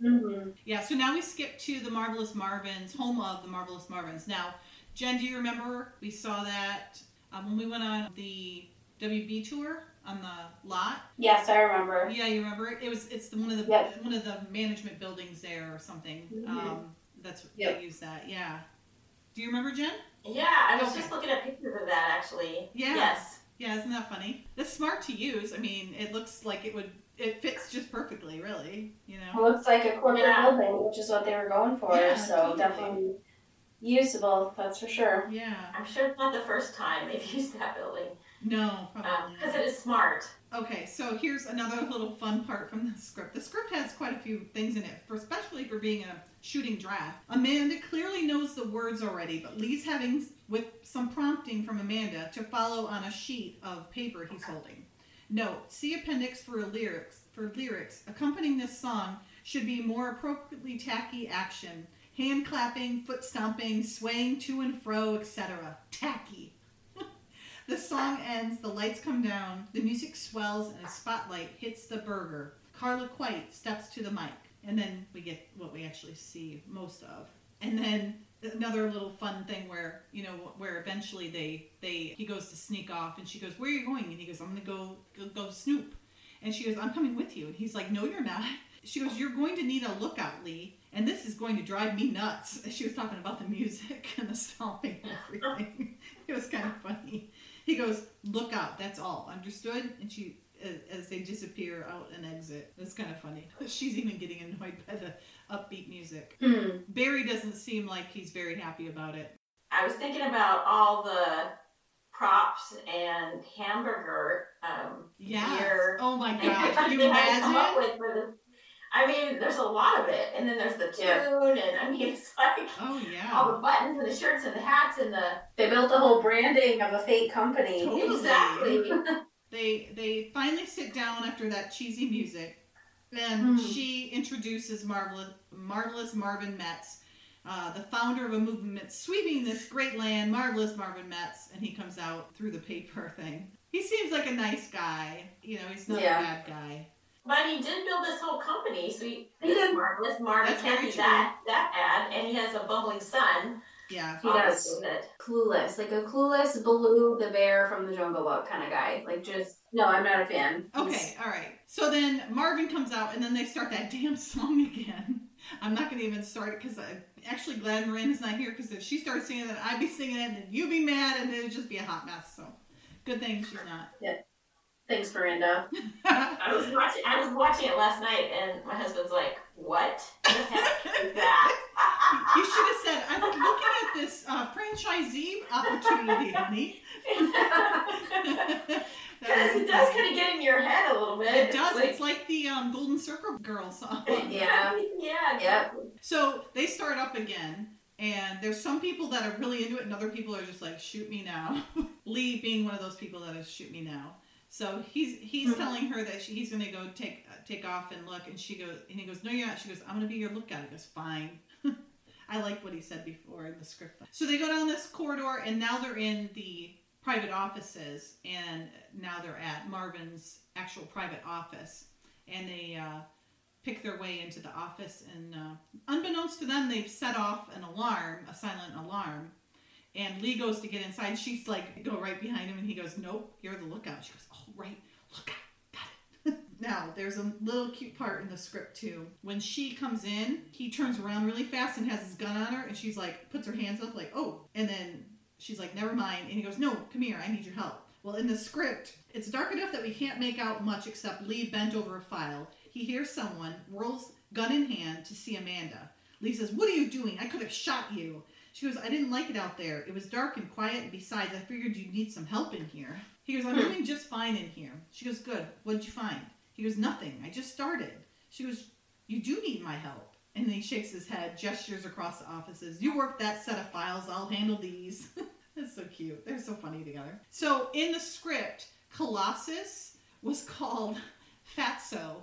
hmm Yeah, so now we skip to the Marvelous Marvins, home of the Marvelous Marvins. Now, Jen, do you remember we saw that um, when we went on the WB tour on the lot? Yes, I remember. Yeah, you remember it? It was it's the, one of the Yep. one of the management buildings there or something. Mhm. Um, that's Yep. they use that. Yeah. Do you remember Jen? Yeah, I was Okay. just looking at pictures of that actually. Yeah. Yes. Yeah, isn't that funny? It's smart to use. I mean, it looks like it would it fits just perfectly, really. You It know. looks like a corporate Yeah. building, which is what they were going for. Yeah, so totally. definitely Usable, that's for sure. Yeah. I'm sure it's not the first time they've used that building No, uh, probably because it is smart. Okay, so here's another little fun part from the script. The script has quite a few things in it, for especially for being a shooting draft. Amanda clearly knows the words already, but Lee's having with some prompting from Amanda to follow on a sheet of paper he's holding. Note: See appendix for lyrics. For lyrics accompanying this song should be more appropriately tacky action, hand clapping, foot stomping, swaying to and fro, etc. Tacky. The song ends, the lights come down, the music swells, and a spotlight hits the burger. Carla Quite steps to the mic, and then we get what we actually see most of. And then another little fun thing where you know where eventually they they he goes to sneak off, and she goes, "Where are you going?" And he goes, "I'm gonna go go, go snoop." And she goes, "I'm coming with you." And he's like, "No, you're not." She goes, "You're going to need a lookout, Lee, and this is going to drive me nuts." She was talking about the music and the stomping and everything. it was kind of funny. He goes, "Look out, that's all. Understood?" And she, as, as they disappear out and exit, it's kind of funny. She's even getting annoyed by the upbeat music. Hmm. Barry doesn't seem like he's very happy about it. I was thinking about all the props and hamburger um, Yeah. gear Oh my and gosh. Can you that I come up imagine? With for the. I mean, there's a lot of it, and then there's the tune, Yeah. and I mean, it's like Oh all the buttons and the shirts and the hats and the They built the whole branding of a fake company. Totally. exactly. They they finally sit down after that cheesy music, and Hmm. she introduces marvelous marvelous Marvin Metz, uh, the founder of a movement sweeping this great land. Marvelous Marvin Metz, and he comes out through the paper thing. He seems like a nice guy. You know, he's not Yeah. a bad guy. But he did build this whole company, so he, He this did. marvelous Marvin That's can't very be true. that that bad, and he has a bumbling son. Yeah. He does. Clueless, like a clueless Baloo the bear from the Jungle Book kind of guy. Like just no, I'm not a fan. He's- Okay, all right. So then Marvin comes out, and then they start that damn song again. I'm not going to even start it because I'm actually glad Miranda's not here because if she starts singing it, I'd be singing it, and you'd be mad, and it'd just be a hot mess. So good thing she's not. Thanks, Miranda. I was watching. I was watching it last night, and my husband's like, "What the heck is that?" you should have said, I'm looking at this uh, franchisee opportunity, honey. Because it does kind of get in your head a little bit. It does. It's It's like the um, Golden Circle Girl song. Yeah. yeah. Exactly. So they start up again, and there's some people that are really into it, and other people are just like, "Shoot me now." Lee being one of those people that is "Shoot me now." So he's he's Mhm. telling her that she, he's going to go take uh, take off and look, and she goes, and he goes, "No, you're not." She goes, "I'm going to be your lookout." He goes, "Fine." I like what he said before in the script. So they go down this corridor, and now they're in the private offices, and now they're at Marvin's actual private office, and they. Uh, pick their way into the office and uh, unbeknownst to them they've set off an alarm a silent alarm and lee goes to get inside she's like go right behind him and he goes nope you're the lookout she goes oh right lookout got it now there's a little cute part in the script too when she comes in he turns around really fast and has his gun on her and she's like puts her hands up like oh and then she's like never mind and he goes no come here i need your help well in the script it's dark enough that we can't make out much except lee bent over a file he hears someone, whirls gun in hand to see Amanda. Lee says, What are you doing? I could have shot you. She goes, I didn't like it out there. It was dark and quiet, and besides, I figured you'd need some help in here. He goes, I'm Hmm. doing just fine in here. She goes, Good. What'd you find? He goes, Nothing. I just started. She goes, You do need my help. And then he shakes his head, gestures across the offices. You work that set of files, I'll handle these. That's so cute. They're so funny together. So in the script, Colossus was called Fatso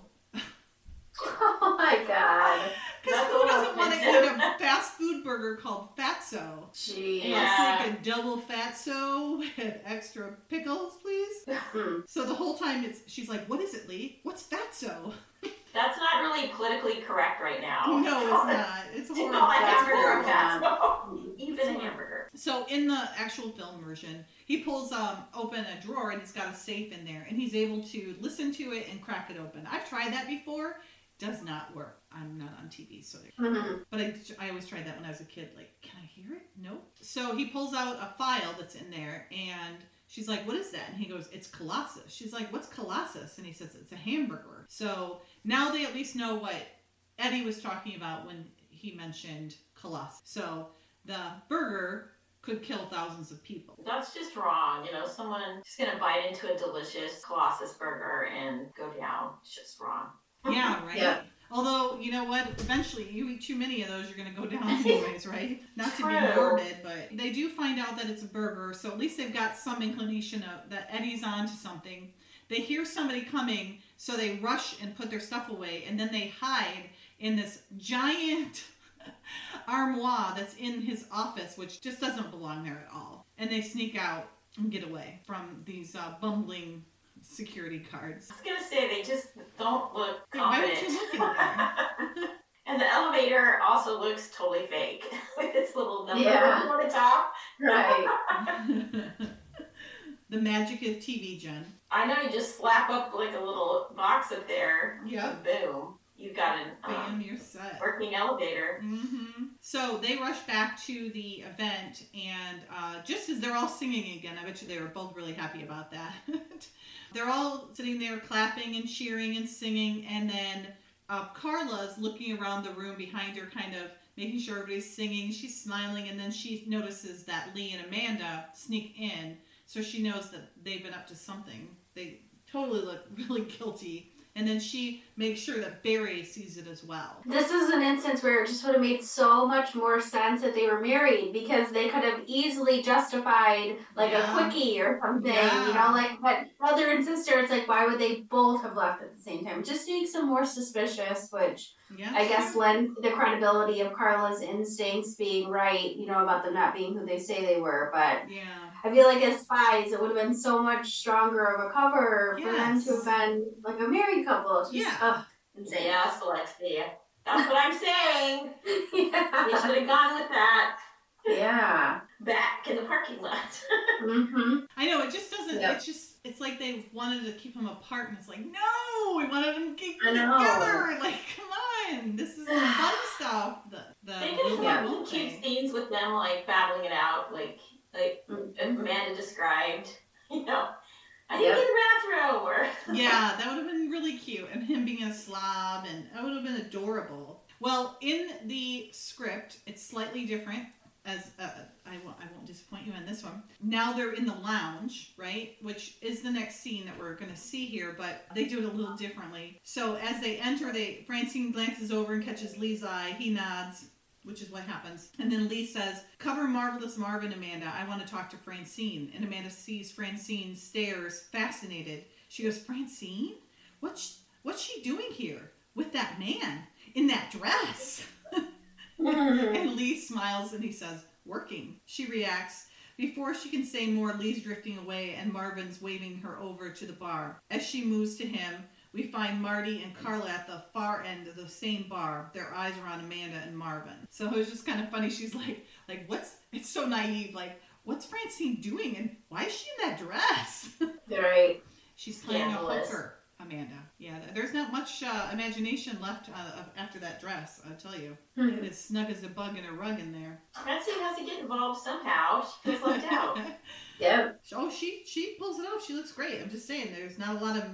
Oh my god. Because who doesn't want to offensive. eat a fast food burger called Fatso? Jeez. Yeah. I'll take a double Fatso with extra pickles, please. So the whole time it's she's like, "What is it, Lee? What's Fatso?" That's not really politically correct right now. No, it's not. It's horrible. call a That's hamburger horrible. fatso. Even a hamburger. So in the actual film version, he pulls um open a drawer and he's got a safe in there, and he's able to listen to it and crack it open. I've tried that before. Does not work. I'm not on TV, so there. Mhm. But I, I always tried that when I was a kid. Like, can I hear it? Nope. So he pulls out a file that's in there, and she's like, "What is that?" And he goes, "It's Colossus." She's like, "What's Colossus?" And he says, "It's a hamburger." So now they at least know what Eddie was talking about when he mentioned Colossus. So the burger could kill thousands of people. That's just wrong. You know, someone just gonna bite into a delicious Colossus burger and go down. It's just wrong. Yeah, right. Yeah. Although you know what, eventually you eat too many of those, you're gonna go down anyways, right? Not to be morbid, but they do find out that it's a burger, so at least they've got some inclination of that Eddie's on to something. They hear somebody coming, so they rush and put their stuff away, and then they hide in this giant armoire that's in his office, which just doesn't belong there at all. And they sneak out and get away from these uh, bumbling security cards. I was gonna say they just don't look Why would confident. you look at and the elevator also looks totally fake with its little number Yeah. on the top. Right. the magic of TV, Jen. I know you just slap up like a little box up there. Yep. Boom. You got an Bam, um, you're set. working elevator. hmm So they rush back to the event, and uh, just as they're all singing again, I bet you they were both really happy about that. they're all sitting there clapping and cheering and singing, and then uh, Carla's looking around the room behind her, kind of making sure everybody's singing. She's smiling, and then she notices that Lee and Amanda sneak in, so she knows that they've been up to something. They totally look really guilty. And then she makes sure that Barry sees it as well. This is an instance where it just would have made so much more sense that they were married because they could have easily justified like Yeah. a quickie or something, Yeah. you know, like but brother and sister, it's like why would they both have left at the same time? It just makes them more suspicious, which Yeah, I guess lends the credibility of Carla's instincts being right, you know, about them not being who they say they were. But Yeah. I feel like as spies, it would have been so much stronger of a cover for them to have been like a married couple. It's just, Yeah. ugh, insane. Yes, Alexia. That's what I'm saying. yeah. We should have gone with that yeah. back in the parking lot. Mm-hmm. I know it just doesn't. Yeah. It's just it's like they wanted to keep them apart, and it's like no, we wanted them to keep them together. Like come on, this is the fun stuff. The the They could have will Yeah. had not, cute scenes with them like battling it out, like like Mm-hmm. Amanda described. You know, I think Yep. in the bathroom or Yeah, that would have been really cute, and him being a slob, and that would have been adorable. Well, in the script, it's slightly different. As uh, I won't, I won't disappoint you on this one. Now they're in the lounge, right? Which is the next scene that we're going to see here, but they do it a little differently. So as they enter, they Francine glances over and catches Lee's eye. He nods, which is what happens. And then Lee says, "Cover marvelous Marvin, Amanda. I want to talk to Francine." And Amanda sees Francine stares, fascinated. She goes, "Francine, what's what's she doing here with that man in that dress?" And Lee smiles and he says, Working. She reacts. Before she can say more, Lee's drifting away and Marvin's waving her over to the bar. As she moves to him, we find Marty and Carla at the far end of the same bar. Their eyes are on Amanda and Marvin. So it was just kind of funny. She's like, like what's? It's so naive. Like, what's Francine doing and why is she in that dress? right. She's playing a Scandalous. poker, Amanda. Yeah, there's not much uh, imagination left uh, after that dress. I'll tell you. Mhm. It's snug as a bug in a rug in there. Francine has to get involved somehow. She feels left out. Yep. oh, she she pulls it off. She looks great. I'm just saying, there's not a lot of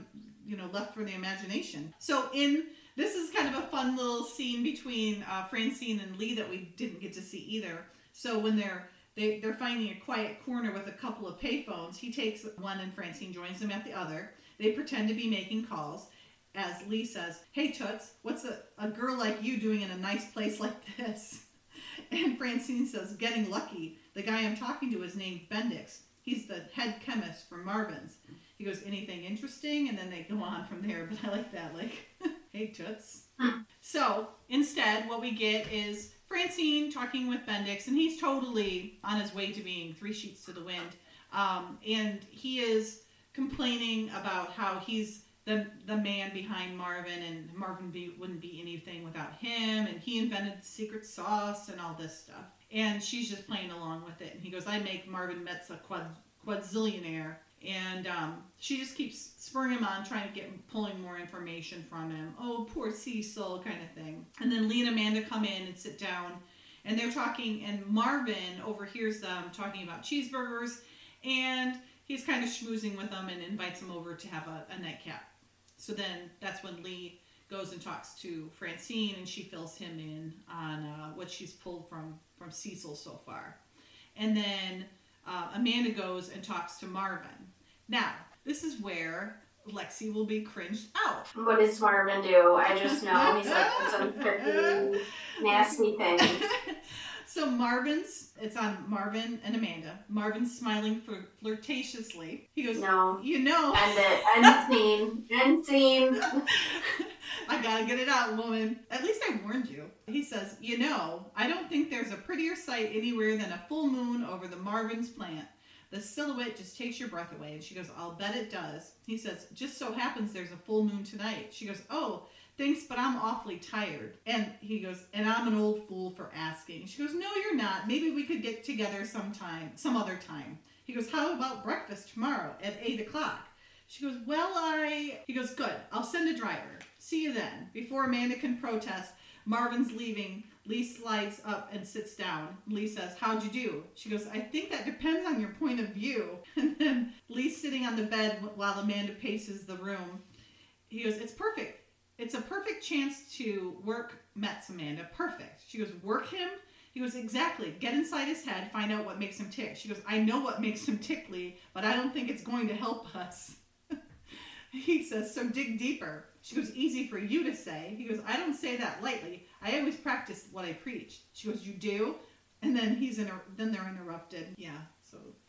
you know left for the imagination. So in this is kind of a fun little scene between uh, Francine and Lee that we didn't get to see either. So when they're they, they're finding a quiet corner with a couple of payphones. He takes one and Francine joins them at the other. They pretend to be making calls. As Lee says, Hey Toots, what's a, a girl like you doing in a nice place like this? And Francine says, Getting lucky. The guy I'm talking to is named Bendix. He's the head chemist for Marvin's. He goes, Anything interesting? And then they go on from there. But I like that. Like, Hey Toots. Hmm. So instead, what we get is Francine talking with Bendix, and he's totally on his way to being three sheets to the wind. Um, and he is complaining about how he's the the man behind Marvin, and Marvin be, wouldn't be anything without him, and he invented the secret sauce and all this stuff. And she's just playing along with it. And he goes, "I make Marvin Metz a quad quadzillionaire." And um, she just keeps spurring him on, trying to get pulling more information from him. Oh, poor Cecil, kind of thing. And then Lee and Amanda come in and sit down, and they're talking. And Marvin overhears them talking about cheeseburgers, and he's kind of schmoozing with them and invites them over to have a, a nightcap. So then that's when Lee goes and talks to Francine, and she fills him in on uh, what she's pulled from from Cecil so far. And then uh, Amanda goes and talks to Marvin. Now, this is where Lexi will be cringed out. What does Marvin do? I just know he's like some tricky, nasty thing. so Marvin's, it's on Marvin and Amanda. Marvin's smiling flirtatiously. He goes, No. You know. End it. End scene. End scene. I gotta get it out, woman. At least I warned you. He says, You know, I don't think there's a prettier sight anywhere than a full moon over the Marvin's plant. The silhouette just takes your breath away. And she goes, I'll bet it does. He says, Just so happens there's a full moon tonight. She goes, Oh, thanks, but I'm awfully tired. And he goes, And I'm an old fool for asking. She goes, No, you're not. Maybe we could get together sometime, some other time. He goes, How about breakfast tomorrow at 8 o'clock? She goes, Well, I. He goes, Good. I'll send a driver. See you then. Before Amanda can protest, Marvin's leaving. Lee slides up and sits down. Lee says, How'd you do? She goes, I think that depends on your point of view. And then Lee's sitting on the bed while Amanda paces the room. He goes, It's perfect. It's a perfect chance to work Metz, Amanda. Perfect. She goes, Work him? He goes, Exactly. Get inside his head, find out what makes him tick. She goes, I know what makes him tick, Lee, but I don't think it's going to help us. he says, So dig deeper. She goes, Easy for you to say. He goes, I don't say that lightly. I always practice what I preach. She goes, You do? And then he's in. Then they're interrupted. Yeah.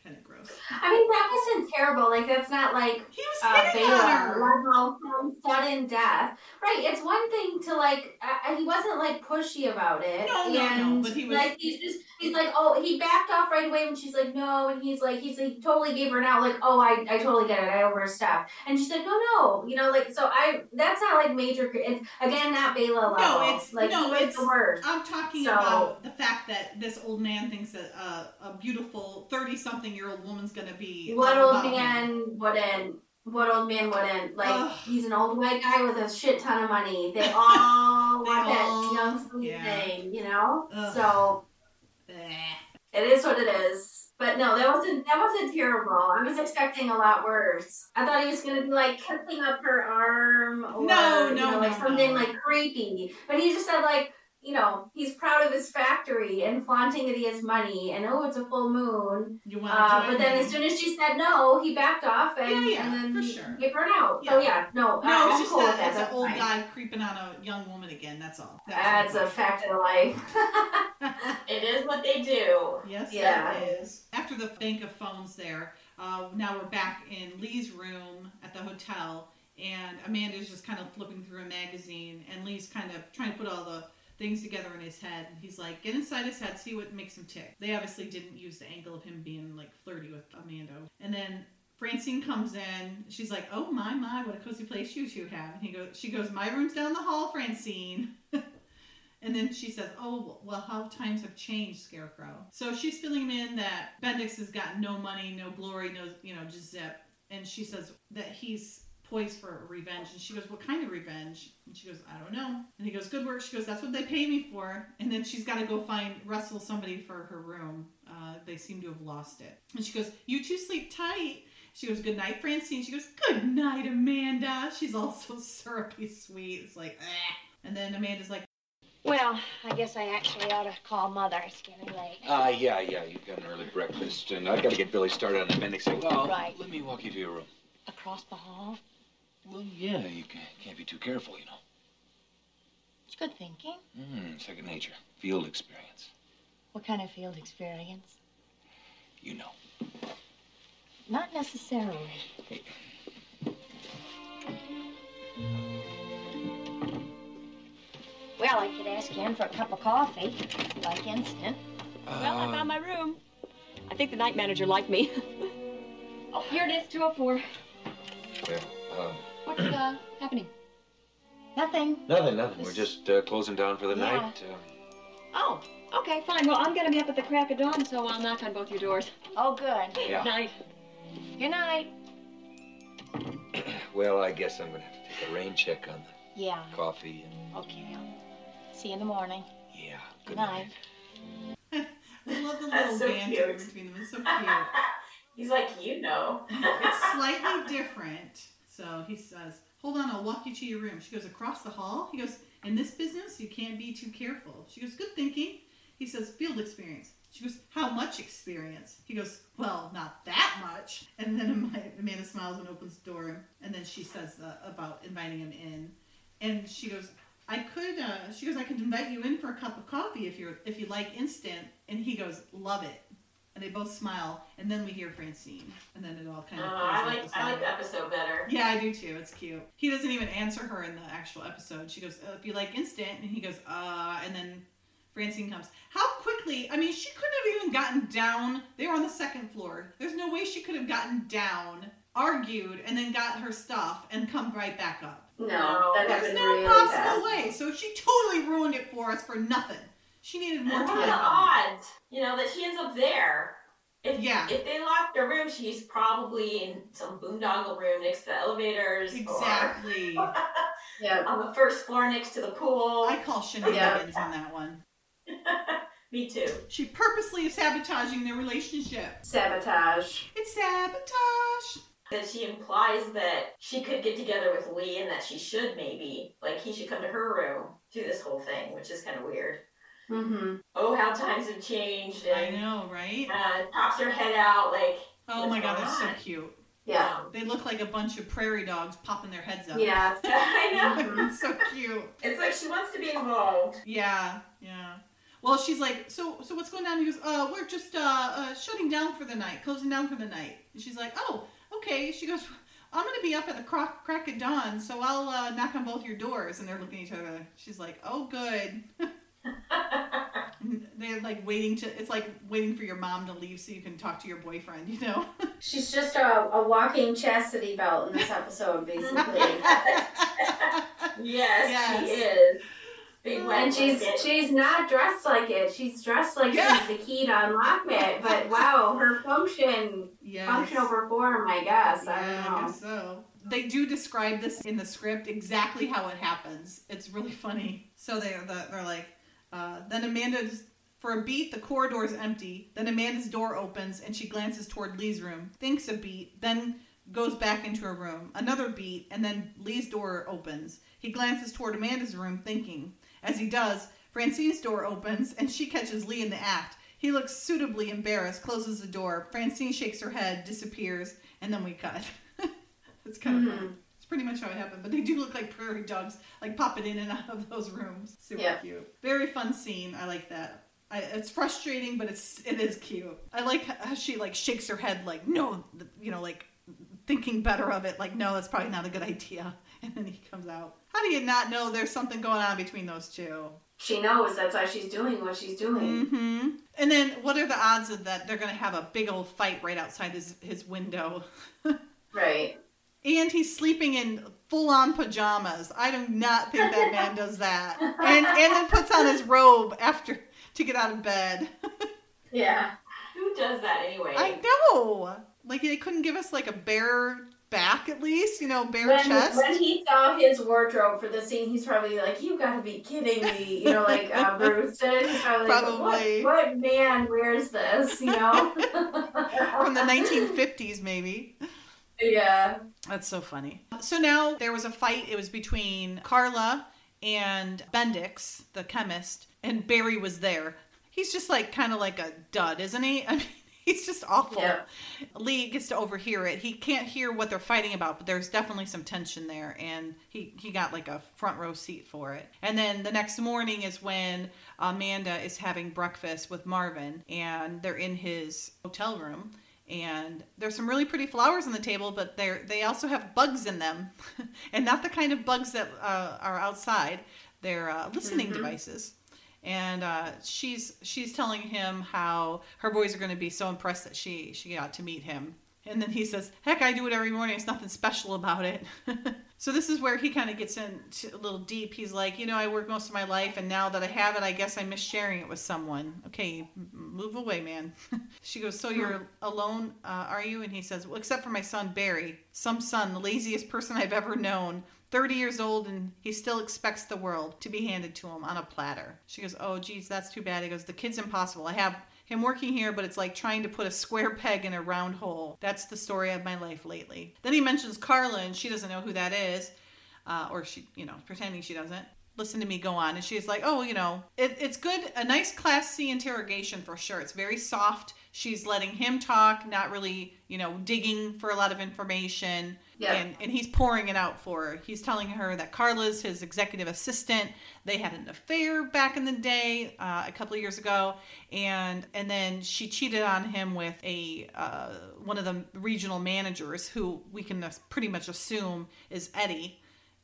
So kind of gross. I mean, that wasn't terrible. Like that's not like He was uh, hitting her. level from sudden death. Right. It's one thing to like. Uh, he wasn't like pushy about it. No, no, no, but he was- like he's just he's like oh he backed off right away when she's like no and he's like he's he totally gave her an out like oh I I totally get it I overstepped and she said no no you know like so I that's not like major. It's again not Bela level. No, it's- like no, it's- the worst. I'm talking So- about the fact that this old man thinks that uh, a beautiful thirty-something-year-old woman's gonna be What old about him. man wouldn't? What old man wouldn't? Like Ugh. he's an old white guy with a shit ton of money. They all They want all- that young sweet yeah. thing, you know. Ugh. So Bleh. it is what it is. But no, that wasn't that wasn't terrible. I was expecting a lot worse. I thought he was gonna be like kissing up her arm or No, you no, like no, something no. like creepy. But he just said like. You know, he's proud of his factory and flaunting that he has money, and oh, it's a full moon. You want Uh, to but then as soon as she said no, he backed off and, Yeah, yeah, and then for he sure. gave her an out. So Yeah. yeah, no, No, I, it's I'm just cool that that. it's an old fine. guy creeping on a young woman again. That's all. That's a fact of life. It is what they do. Yes, Yeah. it is. After the bank of phones there, uh, now we're back in Lee's room at the hotel, and Amanda's just kind of flipping through a magazine, and Lee's kind of trying to put all the things together in his head. And He's like, get inside his head, see what makes him tick. They obviously didn't use the angle of him being like flirty with Amanda. And then Francine comes in. She's like, "Oh my my, what a cozy place you two have." And he goes, "She goes, my room's down the hall, Francine." And then she says, Oh, well, how times have changed, Scarecrow. So she's filling him in that Bendix has got no money, no glory, no, you know, just zip. And she says that he's poised for revenge. And she goes, What kind of revenge? And she goes, I don't know. And he goes, Good work. She goes, That's what they pay me for. And then she's got to go find, wrestle somebody for her room. Uh, they seem to have lost it. And she goes, You two sleep tight. She goes, Good night, Francine. She goes, Good night, Amanda. She's all so syrupy sweet. It's like, eh. And then Amanda's like, Well, I guess I actually ought to call Mother. It's getting late. Uh, yeah, yeah, you've got an early breakfast, and I've got to get Billy started on the appendix. Well, Right. let me walk you to your room. Across the hall? Well, yeah, you can't, can't be too careful, you know. It's good thinking. Mm, second nature, field experience. What kind of field experience? You know. Not necessarily. Well, I could ask you in for a cup of coffee, like instant. Well, I Uh, found my room. I think the night manager liked me. oh, here it is, 204. well, uh, What's uh, happening? Nothing. nothing, nothing. We're just uh, closing down for the Yeah. night. Uh, Oh, okay, fine. Well, I'm gonna be up at the crack of dawn, so I'll knock on both your doors. Oh, good. yeah. Night. Good night. well, I guess I'm going to have to take a rain check on the Yeah. coffee. And, Okay. I'll see you in the morning. yeah, good Good night. night. I love the That's little so banter cute. between them. It's so cute. He's like, you know. it's slightly different. So he says, Hold on, I'll walk you to your room. She goes, Across the hall? He goes, In this business, you can't be too careful. She goes, Good thinking. He says, Field experience. She goes, How much experience? He goes, Well, not that much. And then Ama- Amanda smiles and opens the door. And then she says uh, about inviting him in. And she goes, I could. Uh, she goes, I could invite you in for a cup of coffee if you're if you like instant. And he goes, Love it. And they both smile. And then we hear Francine. And then it all kind Uh, of. I plays like out I like the the episode better. yeah, I do too. It's cute. He doesn't even answer her in the actual episode. She goes, uh, "If you like instant," and he goes, "Uh," and then Francine comes. How quickly? I mean, she couldn't have even gotten down. They were on the second floor. There's no way she could have gotten down, argued, and then got her stuff and come right back up. No, No, that There's no really possible fast. way. So she totally ruined it for us for nothing. She needed more And what are the time. odds? You know that she ends up there. If, Yeah. If they locked her room, she's probably in some boondoggle room next to the elevators. Exactly. Or Yeah. on the first floor next to the pool. I call shenanigans on that one. Me too. She purposely is sabotaging their relationship. Sabotage. It's sabotage. That she implies that she could get together with Lee and that she should maybe. Like he should come to her room through this whole thing, which is kind of weird. Mm-hmm. Oh, how times have changed. I know, right? uh, pops her head out like, Oh What's my god, going that's so cute. Yeah. um, They look like a bunch of prairie dogs popping their heads up. Yeah. I know. it's so cute. It's like she wants to be involved. Yeah, yeah. Well, she's like, so, so what's going on? He goes, uh, we're just uh, uh, shutting down for the night, closing down for the night. And she's like, oh, okay. She goes, I'm gonna be up at the crack, crack of dawn, so I'll uh, knock on both your doors. And they're looking at each other. She's like, oh, good. They're like waiting to. It's like waiting for your mom to leave so you can talk to your boyfriend. You know. She's just a, a walking chastity belt in this episode, basically. yes, Yes. she is. Big oh, and she's blanket. she's not dressed like it. She's dressed like Yeah. she's the key to unlock it. But wow, her function yes. function over form, I guess. I don't I know. guess so. They do describe this in the script exactly how it happens. It's really funny. So they're they're like, uh, then Amanda's for a beat the corridor is empty. Then Amanda's door opens and she glances toward Lee's room, thinks a beat, then goes back into her room. Another beat, and then Lee's door opens. He glances toward Amanda's room, thinking. As he does, Francine's door opens and she catches Lee in the act. He looks suitably embarrassed, closes the door. Francine shakes her head, disappears, and then we cut. it's kind of Mhm. Pretty much how it happened. But they do look like prairie dogs, like popping in and out of those rooms. Super Yeah. cute. Very fun scene. I like that. I, it's frustrating, but it's it is cute. I like how she like shakes her head, like no, you know, like thinking better of it. Like no, that's probably not a good idea. And then he comes out. How do you not know there's something going on between those two? She knows that's why she's doing what she's doing. hmm And then, what are the odds of that they're going to have a big old fight right outside his his window? Right. And he's sleeping in full on pajamas. I do not think that man does that. And and then puts on his robe after to get out of bed. Yeah. Who does that anyway? I know. Like they couldn't give us like a bare back at least, you know, bare When, chest. when he saw his wardrobe for the scene, he's probably like, "You've got to be kidding me!" You know, like uh, Bruce did. He's probably, like, What, what man wears this? You know. From the 1950s, maybe. yeah. That's so funny. So now there was a fight. It was between Carla and Bendix, the chemist, and Barry was there. He's just like kind of like a dud, isn't he? I mean, he's just awful. Yeah. Lee gets to overhear it. He can't hear what they're fighting about, but there's definitely some tension there, and he he got like a front row seat for it. And then the next morning is when Amanda is having breakfast with Marvin, and they're in his hotel room. And there's some really pretty flowers on the table, but they they also have bugs in them, and not the kind of bugs that uh, are outside. They're uh, listening Mhm. devices and uh, she's she's telling him how her boys are going to be so impressed that she she got to meet him and then he says heck i do it every morning. It's nothing special about it. So this is where he kind of gets into a little deep. He's like you know i work most of my life and now that i have it i guess i miss sharing it with someone. Okay move away man. She goes so you're alone uh, are you? And he says well except for my son barry. Some son the laziest person i've ever known. 30 years old and he still expects the world to be handed to him on a platter. She goes, Oh, geez, that's too bad. He goes, The kid's impossible. I have him working here, but it's like trying to put a square peg in a round hole. That's the story of my life lately. Then he mentions Carla and she doesn't know who that is. uh, or she, you know, pretending she doesn't. Listen to me go on. And she's like, oh, you know, it, it's good. A nice Class C interrogation for sure. It's very soft. She's letting him talk, not really, you know, digging for a lot of information. Yeah. And, and he's pouring it out for her. He's telling her that Carla's his executive assistant. They had an affair back in the day, uh, a couple of years ago, and and then she cheated on him with a uh, one of the regional managers, who we can pretty much assume is Eddie.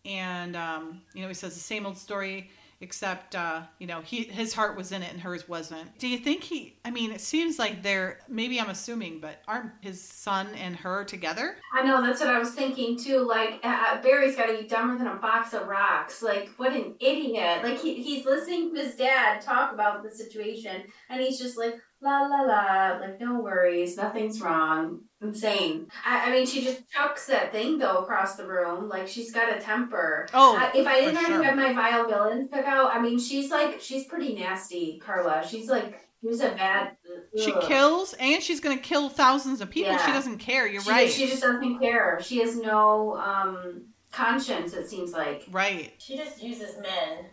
And um, you know, he says the same old story except uh, you know he his heart was in it and hers wasn't do you think he i mean it seems like they're maybe i'm assuming but aren't his son and her together I know that's what I was thinking too. Like uh, Barry's got to be dumber than a box of rocks. Like what an idiot! Like he, he's listening to his dad talk about the situation, and he's just like la la la, like no worries, nothing's wrong. Insane. I, I mean, she just chucks that thing though across the room. Like she's got a temper. oh I, if I didn't already sure. have my vile villains pick out, I mean, she's like she's pretty nasty, Carla. She's like she's a bad. she kills and she's gonna kill thousands of people she doesn't care you're She, right She just doesn't care. She has no um conscience. It seems like. right She just uses men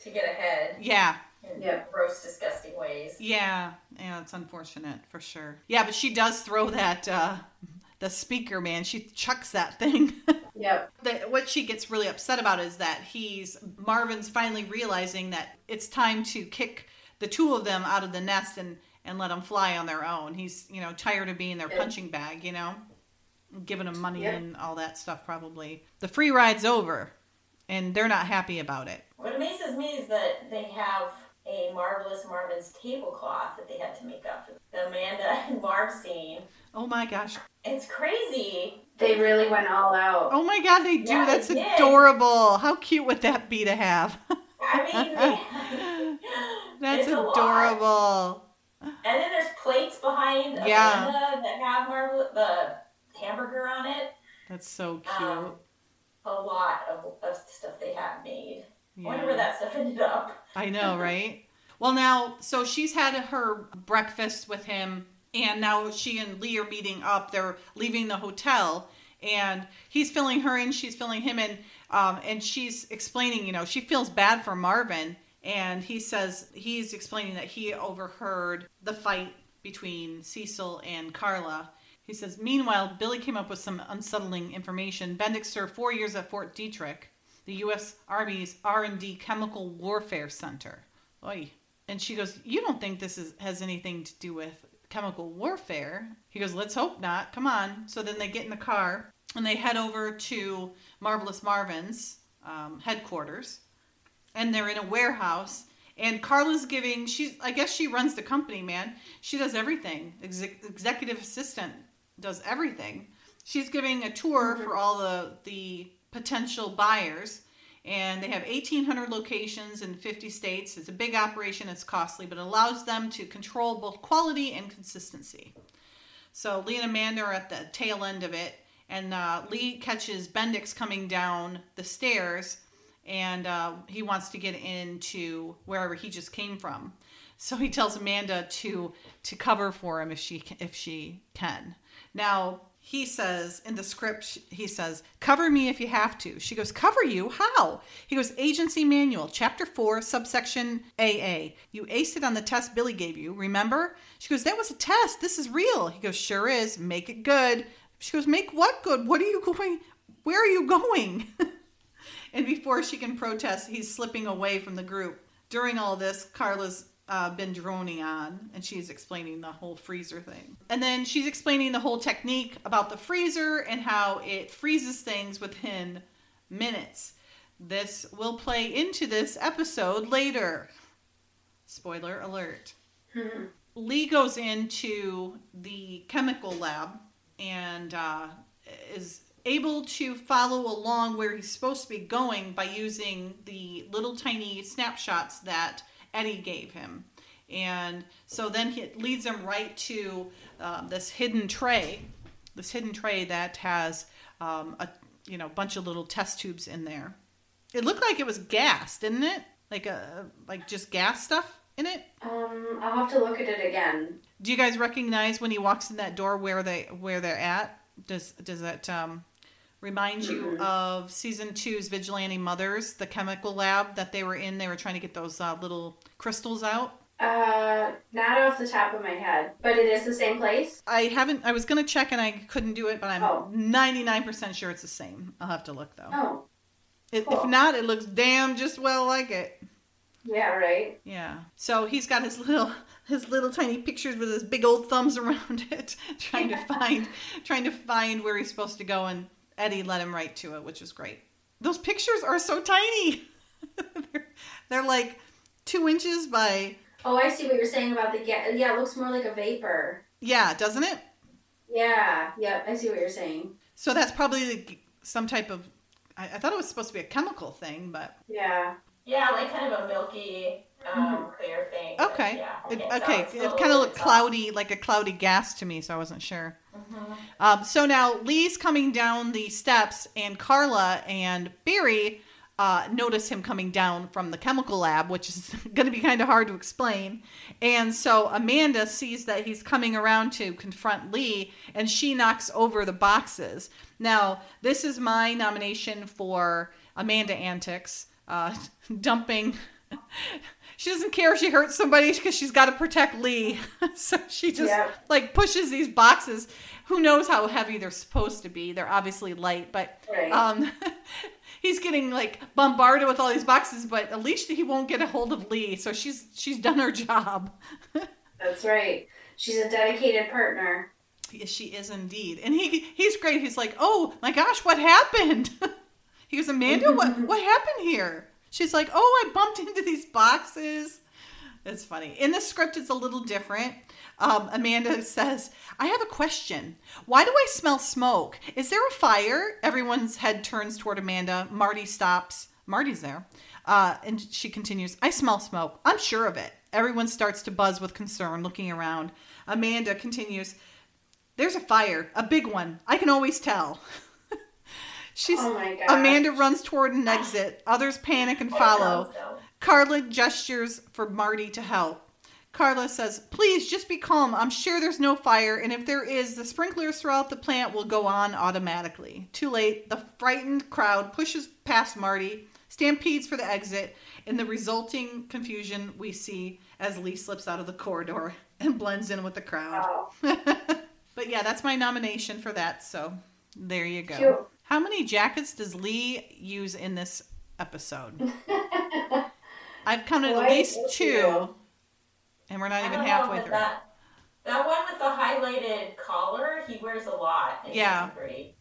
to get ahead yeah in Yeah. gross, disgusting ways. yeah yeah it's unfortunate for sure yeah but she does throw that uh the speaker man she chucks that thing Yeah. what she gets really upset about is that he's Marvin's finally realizing that it's time to kick the two of them out of the nest and and let them fly on their own. He's you know tired of being their Yeah. punching bag, you know, giving them money Yeah. and all that stuff. Probably the free ride's over, and they're not happy about it. What amazes me is that they have a marvelous Marvin's tablecloth that they had to make up for the Amanda and Marv scene. Oh my gosh! It's crazy. They really went all out. Oh my God! They do. Yeah, they That's did. adorable. How cute would that be to have? I mean, That's It's a lot. adorable. and then there's plates behind Yeah. Amanda that have Marvel the hamburger on it. That's so cute. Um, a lot of, of stuff they have made. I wonder where that stuff ended up. I know, right? Well, now, so she's had her breakfast with him, and now she and Lee are meeting up. They're leaving the hotel, and he's filling her in, she's filling him in, um, and she's explaining, you know, she feels bad for Marvin, and he says he's explaining that he overheard the fight between Cecil and Carla. He says, meanwhile, Billy came up with some unsettling information. Bendix served four years at Fort Detrick, the U.S. Army's R&D Chemical Warfare Center. Oy. And she goes, "You don't think this is has anything to do with chemical warfare?" He goes, "Let's hope not. Come on." So then they get in the car and they head over to Marvelous Marvin's um, headquarters, and they're in a warehouse. And Carla's giving. She's. I guess she runs the company, man. She does everything. Exec, executive assistant does everything. She's giving a tour for all the the potential buyers and they have 1800 locations in 50 states. It's a big operation it's costly but it allows them to control both quality and consistency. So lee and amanda are at the tail end of it and uh, lee catches bendix coming down the stairs and uh, he wants to get into wherever he just came from. So he tells amanda to to cover for him if she if she can. Now he says in the script he says cover me if you have to. She goes cover you? How? He goes agency manual chapter 4 subsection aa you aced it on the test billy gave you remember? She goes that was a test. This is real. He goes sure is. Make it good. She goes make what good? What are you going where are you going? And before she can protest he's slipping away from the group. During all this carla's uh, been droning on and she's explaining the whole freezer thing. And then she's explaining the whole technique about the freezer and how it freezes things within minutes. This will play into this episode later. Spoiler alert. Lee goes into the chemical lab and uh, is able to follow along where he's supposed to be going by using the little tiny snapshots that Eddie gave him. And so then it leads him right to uh, this hidden tray, this hidden tray that has um, a you know bunch of little test tubes in there. It looked like it was gas, didn't it? Like a like just gas stuff in it. Um, I'll have to look at it again. Do you guys recognize when he walks in that door where they where they're at? Does does that um reminds you of season two's Vigilante Mothers, the chemical lab that they were in. They were trying to get those uh, little crystals out. Uh, not off the top of my head, but it is the same place. I haven't. I was gonna check and I couldn't do it, but I'm Oh. 99% sure it's the same. I'll have to look though. Oh, If, cool. if not, it looks damn just well like it. yeah, right. Yeah. So he's got his little his little tiny pictures with his big old thumbs around it, trying to find trying to find where he's supposed to go, and Eddie let him write to it, which is great. Those pictures are so tiny. they're, they're like two inches by Oh, I see what you're saying about the ga- yeah. It looks more like a vapor. yeah, doesn't it? Yeah, yep. I see what you're saying. So that's probably like some type of. I, I thought it was supposed to be a chemical thing, but Yeah. Yeah, like kind of a milky, um, clear thing. okay. Yeah. It, okay. It kind of looked cloudy, like a cloudy gas to me, so I wasn't sure. Mhm. Um, so now Lee's coming down the steps, and Carla and Barry uh, notice him coming down from the chemical lab, which is going to be kind of hard to explain. And so Amanda sees that he's coming around to confront Lee, and she knocks over the boxes. Now, this is my nomination for Amanda Antics, uh, dumping. She doesn't care if she hurts somebody because she's got to protect Lee. so she just Yep. like pushes these boxes. Who knows how heavy they're supposed to be? They're obviously light, but Right. um, he's getting like bombarded with all these boxes. But at least he won't get a hold of Lee. So she's she's done her job. That's right. She's a dedicated partner. Yes, she is indeed, and he he's great. He's like, oh my gosh, what happened? he goes, Amanda, what what happened here? She's like, oh, I bumped into these boxes. It's funny. In the script, it's a little different. Um, Amanda says, I have a question. Why do I smell smoke? Is there a fire? Everyone's head turns toward Amanda. Marty stops. Marty's there. Uh, and she continues, I smell smoke. I'm sure of it. Everyone starts to buzz with concern, looking around. Amanda continues, There's a fire, a big one. I can always tell. She's Oh. Amanda runs toward an exit. Others panic and follow. Carla gestures for Marty to help. Carla says, Please just be calm. I'm sure there's no fire, and if there is, the sprinklers throughout the plant will go on automatically. Too late. The frightened crowd pushes past Marty, stampedes for the exit. In the resulting confusion, we see as Lee slips out of the corridor and blends in with the crowd. Oh, but yeah, that's my nomination for that, so there you go. cute. How many jackets does Lee use in this episode? I've counted Quite at least two, and we're not even halfway through. That, that one with the highlighted collar, he wears a lot. Yeah.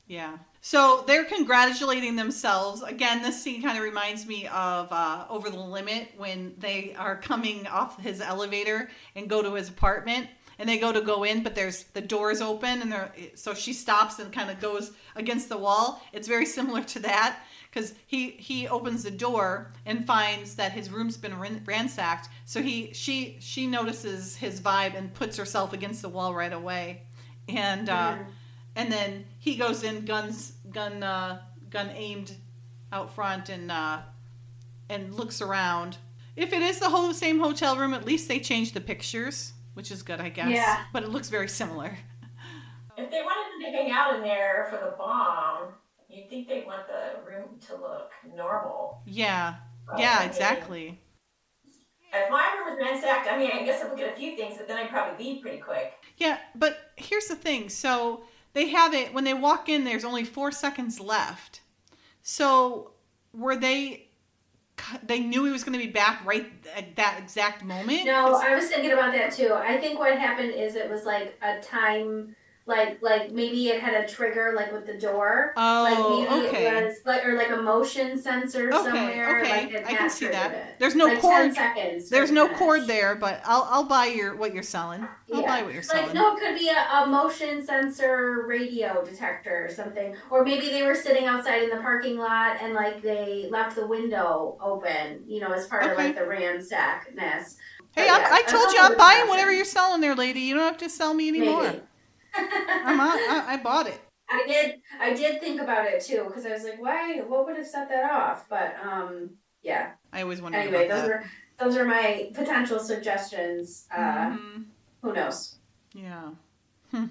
Yeah. So they're congratulating themselves. Again, this scene kind of reminds me of uh, Over the Limit when they are coming off his elevator and go to his apartment. And they go to go in, but there's the doors open, and they're, so she stops and kind of goes against the wall. It's very similar to that because he he opens the door and finds that his room's been ransacked. So he she she notices his vibe and puts herself against the wall right away, and uh, and then he goes in guns gun uh, gun aimed out front and uh, and looks around. If it is the whole same hotel room, at least they changed the pictures, which is good, I guess. Yeah. But it looks very similar. If they wanted to hang out in there for the bomb, you'd think they'd want the room to look normal. Yeah. But, I Yeah, exactly. If my room was ransacked, I mean, I guess I'd look at a few things, but then I'd probably leave pretty quick. Yeah, but here's the thing. So they have it when they walk in. There's only four seconds left. So were they? They knew he was going to be back right at that exact moment. No, I was thinking about that too. I think what happened is it was like a time, like like maybe it had a trigger like with the door. Oh, like maybe okay. it was like or like a motion sensor Okay, somewhere. okay, Like I can see that. It. There's no like cord. 10 seconds. There's no finish. cord there, but I'll I'll buy your what you're selling. I'll Yeah. buy what you're selling. Like no, it could be a, a motion sensor radio detector or something, or maybe they were sitting outside in the parking lot and like they left the window open, you know, as part of like the ransackness. hey, yeah, told you I'm buying whatever you're selling there, lady. You don't have to sell me anymore. Maybe. I'm on, I, I bought it. I did. I did think about it too because I was like, why? What would have set that off? But um, yeah. I always wondered Anyway, those that. are those are my potential suggestions. Uh, Mhm. Who knows? Yeah. Hmm.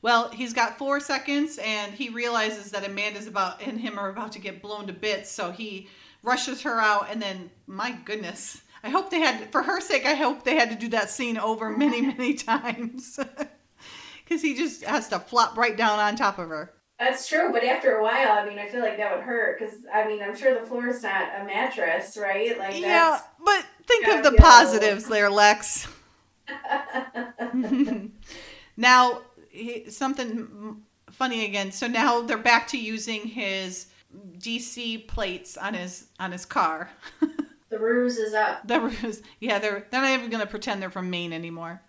Well, he's got four seconds, and he realizes that Amanda's about and him are about to get blown to bits. So he rushes her out, and then, my goodness, I hope they had for her sake. I hope they had to do that scene over many, many times because he just has to flop right down on top of her. That's true, but after a while, I mean, I feel like that would hurt because I mean, I'm sure the floor is not a mattress, right? Like Yeah, but think of the positives there, Lex. now, he- something funny again. So now they're back to using his DC plates on his on his car. the ruse is up. The was yeah. They're they're not even going to pretend they're from Maine anymore.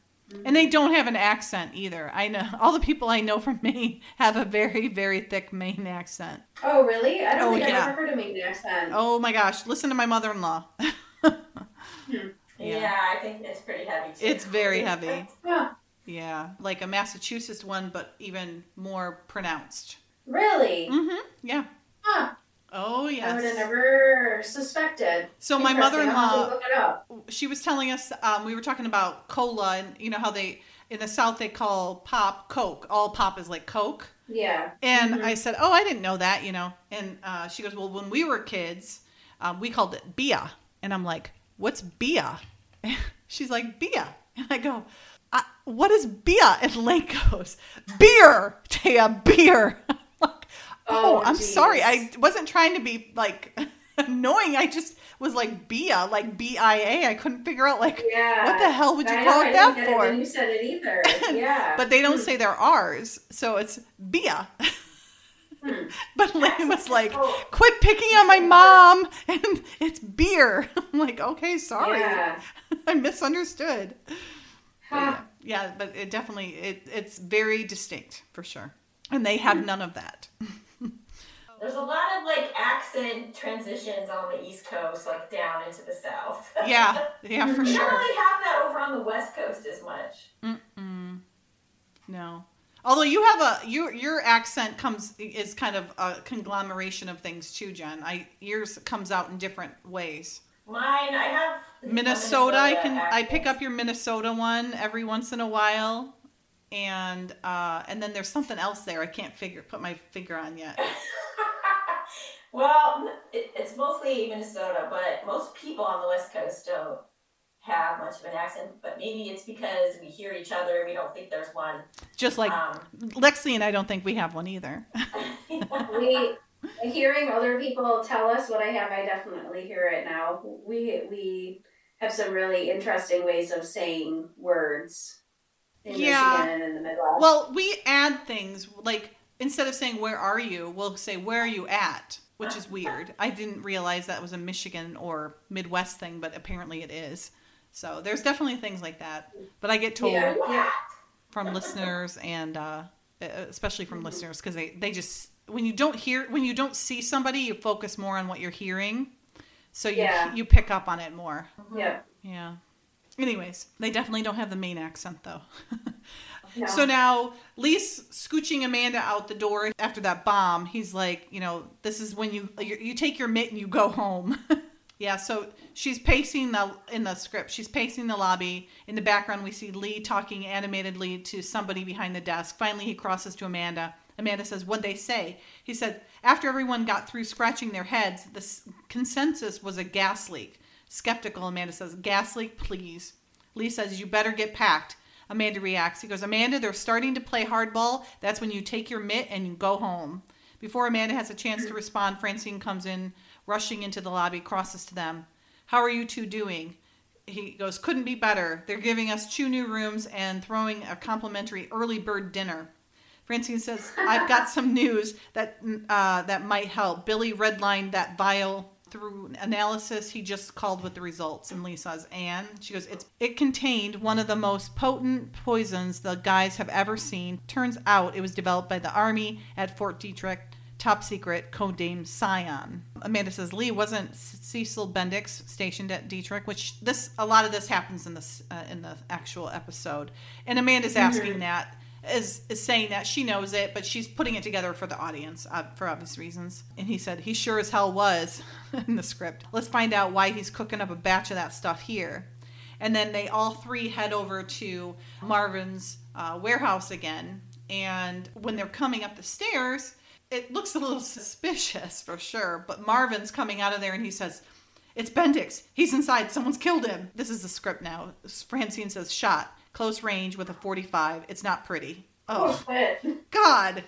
And they don't have an accent either. I know all the people I know from Maine have a very, very thick Maine accent. Oh, really? I don't Oh, think yeah. I've ever heard a Maine accent. Oh my gosh, listen to my mother in law. Yeah. Yeah. I think it's pretty heavy too. It's very heavy. Huh. Yeah, like a Massachusetts one, but even more pronounced. Really? Mm-hmm. Yeah. Huh. Oh yes. I would have never suspected. So my Interesting. I'll have to mother-in-law, look it up. she was telling us. Um, we were talking about cola, and you know how they in the South they call pop Coke. All pop is like Coke. Yeah. And Mhm. I said, "Oh, I didn't know that," you know. And uh, she goes, "Well, when we were kids, um, we called it Bia." And I'm like, "What's Bia?" She's like, "Bia," and I go, I, "What is Bia?" And Lake goes, "Beer, Taya, beer." Oh, Oh, I'm geez. sorry. I wasn't trying to be like annoying. I just was like Bia, like B I A. I couldn't figure out like Yeah. what the hell would you I call know, it that for? It you said it either. Yeah. But they don't say they're ours, so it's Bia. Hmm. But Lane was like, quit picking on my mom, and it's beer. I'm like, okay, sorry. Yeah. I misunderstood. But yeah, yeah, but it definitely, it, it's very distinct for sure. And they have none of that. There's a lot of like accent transitions on the East Coast, like down into the South. Yeah, yeah, for sure. we don't really have that over on the West Coast as much. Mm-mm. No. Although you have a your your accent comes is kind of a conglomeration of things too, Jen. I yours comes out in different ways. Mine, I have a Minnesota, I can I pick up your Minnesota one every once in a while, and uh, and then there's something else there I can't figure put my finger on yet. well, it, it's mostly Minnesota, but most people on the West Coast don't have much of an accent. But maybe it's because we hear each other and we don't think there's one. Just like Um, Lexi and I don't think we have one either. we hearing other people tell us what I have, I definitely hear it now. We we have some really interesting ways of saying words in Yeah. Michigan and in the Midwest. Well, we add things like instead of saying "Where are you," we'll say "Where are you at," which is weird. I didn't realize that was a Michigan or Midwest thing, but apparently it is. So there's definitely things like that. But I get told Yeah. yeah. from listeners and uh, especially from listeners because they they just when you don't hear when you don't see somebody, you focus more on what you're hearing, so you Yeah. you pick up on it more. yeah. Yeah. Anyways, they definitely don't have the Maine accent though. No. So now Lee's scooching Amanda out the door after that bomb. He's like, you know, this is when you you, you take your mitt and you go home. yeah. So she's pacing the in the script. She's pacing the lobby. In the background, we see Lee talking animatedly to somebody behind the desk. Finally, he crosses to Amanda. Amanda says, "What they say?" He said, "After everyone got through scratching their heads, the s- consensus was a gas leak." Skeptical, Amanda says, "Gas leak, please." Lee says, "You better get packed." Amanda reacts. He goes, Amanda, they're starting to play hardball. That's when you take your mitt and you go home. Before Amanda has a chance to respond, Francine comes in, rushing into the lobby, crosses to them. How are you two doing? He goes, Couldn't be better. They're giving us two new rooms and throwing a complimentary early bird dinner. Francine says, I've got some news that uh, that might help. Billy redlined that vial through analysis he just called with the results. And Lee says, and she goes, it's, it contained one of the most potent poisons the guys have ever seen. Turns out it was developed by the Army at Fort Detrick, top secret, codename Scion. Amanda says, Lee wasn't Cecil Bendix stationed at Detrick, which this, a lot of this happens in this, uh, in the actual episode. And Amanda's asking that is is saying that she knows it, but she's putting it together for the audience uh, for obvious reasons. And he said he sure as hell was in the script. Let's find out why he's cooking up a batch of that stuff here. And then they all three head over to Marvin's uh, warehouse again. And when they're coming up the stairs, it looks a little suspicious for sure. But Marvin's coming out of there and he says, It's Bendix. He's inside. Someone's killed him. This is the script now. Francine says, Shot, close range with a 45. It's not pretty. Oh, shit. God.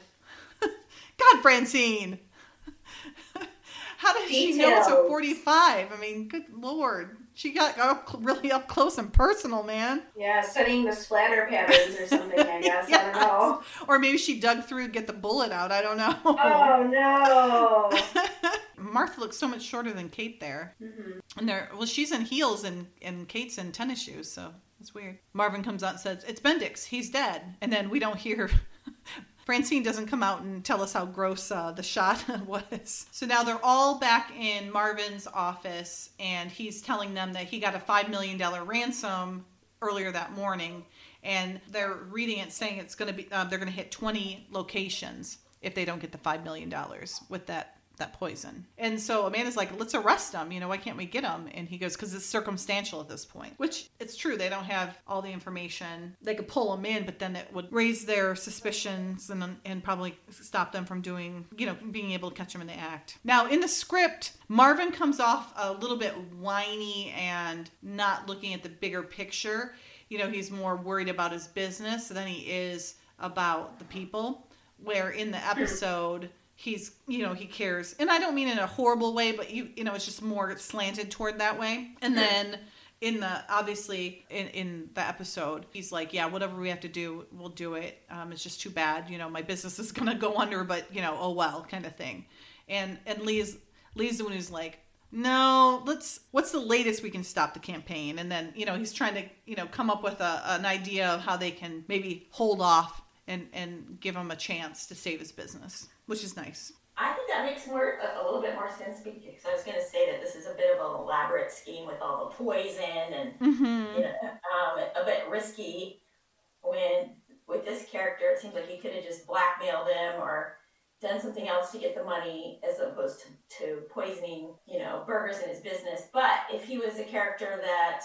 God, Francine. How does she know it's a 45? I mean, good lord. She got up really up close and personal, man. Yeah, studying the splatter patterns or something, I guess. I don't know. Or maybe she dug through to get the bullet out. I don't know. Oh no. Martha looks so much shorter than Kate there. Mhm. And they're well, she's in heels and and Kate's in tennis shoes, so it's weird. Marvin comes out and says, "It's Bendix. He's dead." And then we don't hear. Francine doesn't come out and tell us how gross uh, the shot was. So now they're all back in Marvin's office, and he's telling them that he got a five million dollar ransom earlier that morning, and they're reading it saying it's going to be uh, they're going to hit twenty locations if they don't get the five million dollars with that that poison. And so Amanda's like, let's arrest them. You know, why can't we get them? And he goes, because it's circumstantial at this point, which it's true. They don't have all the information. They could pull them in, but then it would raise their suspicions and, and probably stop them from doing, you know, being able to catch them in the act. Now, in the script, Marvin comes off a little bit whiny and not looking at the bigger picture. You know, he's more worried about his business than he is about the people. Where in the episode, he's you know he cares. And i don't mean in a horrible way but you you know it's just more slanted toward that way. And then in the obviously in, in the episode he's like yeah whatever we have to do we'll do it. Um, it's just too bad you know my business is gonna go under but you know oh well kind of thing. And and lee's lee's the one who's like no let's what's the latest we can stop the campaign? And then you know he's trying to you know come up with a, an idea of how they can maybe hold off and and give him a chance to save his business which is nice I think that makes more a, a little bit more sense because I was going to say that this is a bit of an elaborate scheme with all the poison and mm-hmm. you know, um, a bit risky. When with this character, it seems like he could have just blackmailed him or done something else to get the money, as opposed to, to poisoning, you know, burgers in his business. But if he was a character that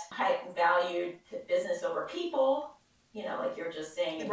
valued the business over people, you know, like you were just saying in the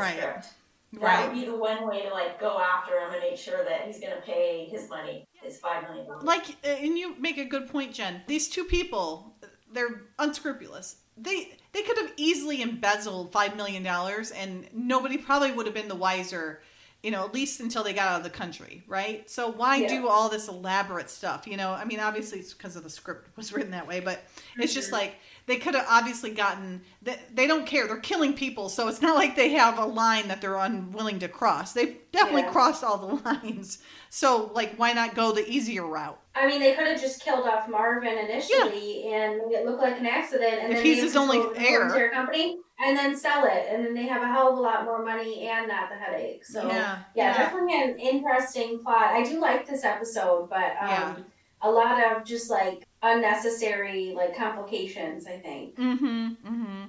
Right. That would be the one way to like go after him and make sure that he's going to pay his money, his five million dollars. like uh, and you make a good point jen these two people they're unscrupulous they they could have easily embezzled five million dollars and nobody probably would have been the wiser you know at least until they got out of the country right so why Yeah. do all this elaborate stuff you know i mean obviously it's because of the script was written that way but it's just like they could have obviously gotten they, they don't care they're killing people so it's not like they have a line that they're unwilling to cross they've definitely Yeah. crossed all the lines so like why not go the easier route I mean, they could have just killed off Marvin initially and made it look like an accident, and If then he's they his only control heir. company, and then sell it, and then they have a hell of a lot more money and not the headache. So yeah, yeah definitely an interesting plot. I do like this episode, but um, Yeah. a lot of just like unnecessary like complications. I think. Mm-hmm. Mm-hmm.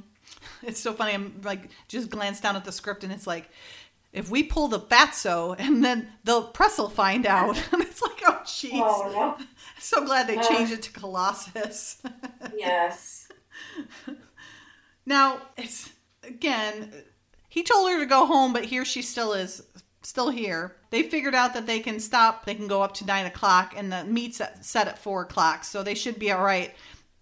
It's so funny. I'm like just glanced down at the script and it's like, if we pull the fatso and then the press will find out. and it's like, oh jeez. Oh no! So glad they Uh. changed it to Colossus. yes. now it's again. He told her to go home, but here she still is, still here. They figured out that they can stop. They can go up to nine o'clock, and the meet's set at four o'clock, so they should be all right.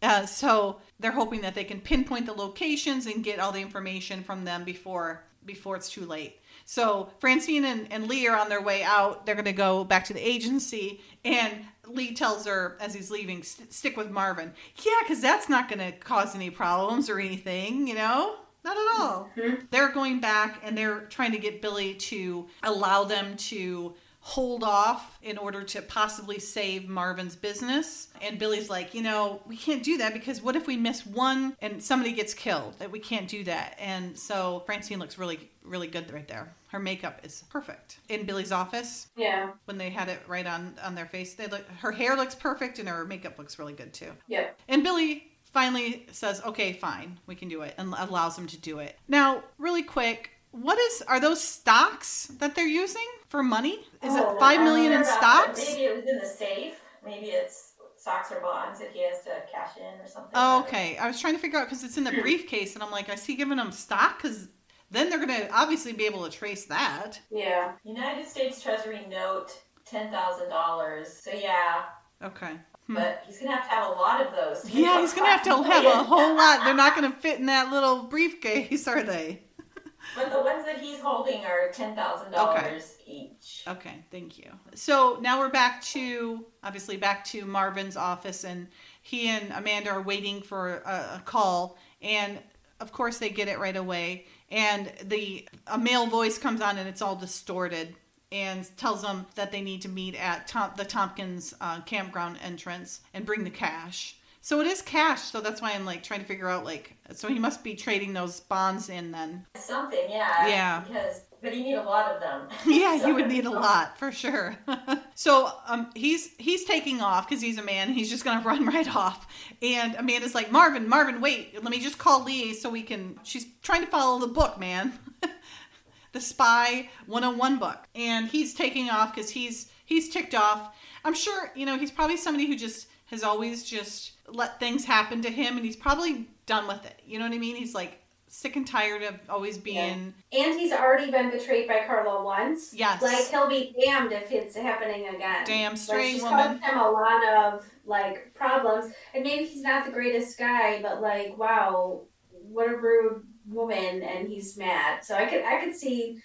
Uh, so they're hoping that they can pinpoint the locations and get all the information from them before before it's too late. So Francine and, and Lee are on their way out. They're going to go back to the agency, and Lee tells her as he's leaving, "St- "Stick with Marvin." Yeah, because that's not going to cause any problems or anything, you know. Not at all. Mhm. They're going back and they're trying to get Billy to allow them to hold off in order to possibly save Marvin's business. And Billy's like, you know, we can't do that because what if we miss one and somebody gets killed? That we can't do that. And so Francine looks really, really good right there. Her makeup is perfect. In Billy's office, Yeah. when they had it right on on their face, they look. Her hair looks perfect and her makeup looks really good too. Yeah. And Billy finally says, "Okay, fine, we can do it," and allows them to do it. Now, really quick, what is are those stocks that they're using for money? Is Oh, it five million in that. stocks? Maybe it was in the safe. Maybe it's stocks or bonds that he has to cash in or something. Oh, okay. I was trying to figure out because it's in the briefcase, and I'm like, is he giving them stock? Because then they're going to obviously be able to trace that. Yeah. United States Treasury note ten thousand dollars. So yeah, Okay. Hmm. but he's gonna have to have a lot of those. to Yeah, he's going to have to have a whole lot. They're not going to fit in that little briefcase, are they? But the ones that he's holding are ten thousand dollars each. Okay, thank you. So now we're back to obviously back to Marvin's office, and he and Amanda are waiting for a, a call, and of course they get it right away. And the a male voice comes on, and it's all distorted, and tells them that they need to meet at Tom, the Tompkins uh, campground entrance and bring the cash. So it is cash, so that's why I'm like trying to figure out like so he must be trading those bonds in then. Something, yeah. Yeah. Because but you need a lot of them. Yeah, So- you would need a lot for sure. so um, he's he's taking off because he's a man. He's just gonna run right off. And Amanda's like, Marvin, Marvin, wait, let me just call Lee so we can. She's trying to follow the book, man, the Spy 101 book, and he's taking off because he's he's ticked off. I'm sure you know he's probably somebody who just has always just let things happen to him, and he's probably done with it. You know what I mean? He's like sick and tired of always being. And he's already been betrayed by Carla once. Yes. Like he'll be damned if it's happening again. Damn Like, straight she's woman. caused him a lot of like problems, and maybe he's not the greatest guy, but like, wow, what a rude woman, and he's mad. So I could I could see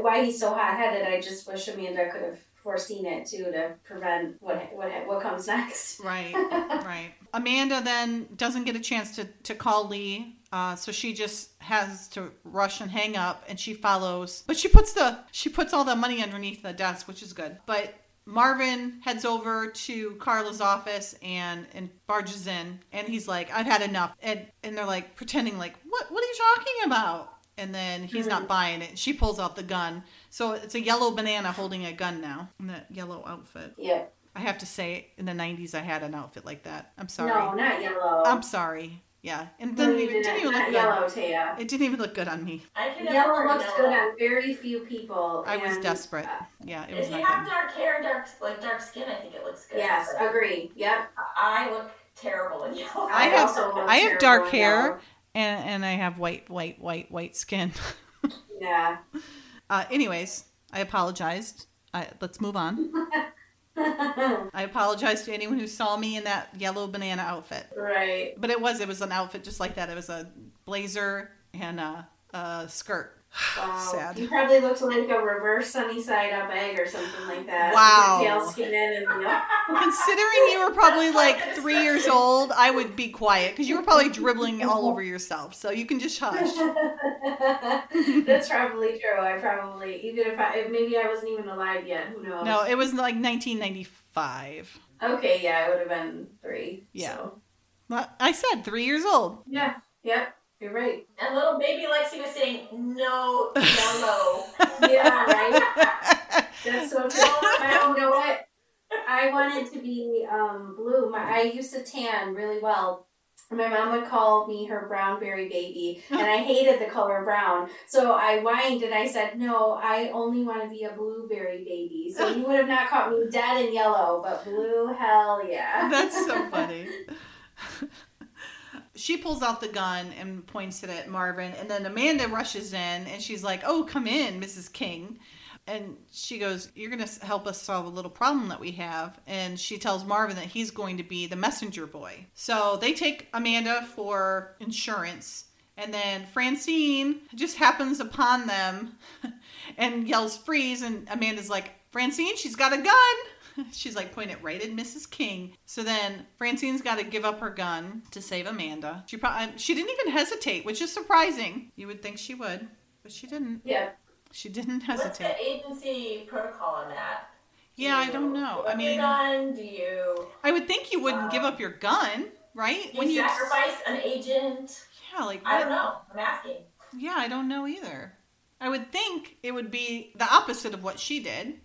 why he's so hot headed. I just wish Amanda could have foreseen it too to prevent what what what comes next. Right, right. Amanda then doesn't get a chance to, to call Lee, uh, so she just has to rush and hang up, and she follows. But she puts the she puts all the money underneath the desk, which is good. But Marvin heads over to Carla's office and and barges in, and he's like, "I've had enough," and and they're like pretending like, "What what are you talking about?" And then he's not mm-hmm. buying it. She pulls out the gun. So it's a yellow banana holding a gun now in that yellow outfit. Yeah. I have to say, in the '90s, I had an outfit like that. I'm sorry. No, not yellow. I'm sorry. Yeah, and it didn't even, didn't didn't. even look good. yellow, Taya. It didn't even look good on me. I can Yellow looks good on very few people. I was and- desperate. Yeah, it was If you have good. dark hair, dark like dark skin, I think it looks good. Yes, But agree. Yep. I look terrible in yellow. I have- also look I have dark hair. And and I have white, white, white, white skin. Yeah. Uh, anyways, I apologized. I, let's move on. I apologize to anyone who saw me in that yellow banana outfit. right. But it was it was an outfit just like that. It was a blazer and a, a skirt. Wow. Sad. You probably looked like a reverse sunny side up egg or something like that. Wow. With your Pale skin and you know. Considering you were probably like three years old, I would be quiet because you were probably dribbling all over yourself. So you can just hush. That's probably true. I probably even if I maybe I wasn't even alive yet. Who knows? No, it was like 1995. Okay, yeah, I would have been three. Yeah. So. Well, I said three years old. Yeah. Yep. You're right. And little baby Lexi was saying, no yellow. Yeah. Right. That's so true. I, you know what? I wanted to be um, blue. My, I used to tan really well. My mom would call me her brown berry baby, and I hated the color brown. So I whined and I said, No, I only want to be a blueberry baby. So you would have not caught me dead in yellow, but blue, hell yeah. That's so funny. she pulls out the gun and points it at Marvin, and then Amanda rushes in and she's like, "Oh, come in, Mrs. King." And she goes, You're going to help us solve a little problem that we have. And she tells Marvin that he's going to be the messenger boy. So they take Amanda for insurance. And then Francine just happens upon them and yells, Freeze. And Amanda's like, Francine, she's got a gun. She's like, point it right at Mrs. King. So then Francine's got to give up her gun to save Amanda. She probably um, she didn't even hesitate, which is surprising. You would think she would, but she didn't. Yeah. She didn't hesitate. What's the agency protocol on that? Do Yeah, I don't know. I mean, gun? do you, I would think you wouldn't give uh, up your gun, right? When you sacrifice an agent? Yeah, like I don't know. I'm asking. Yeah, I don't know either. I would think it would be the opposite of what she did.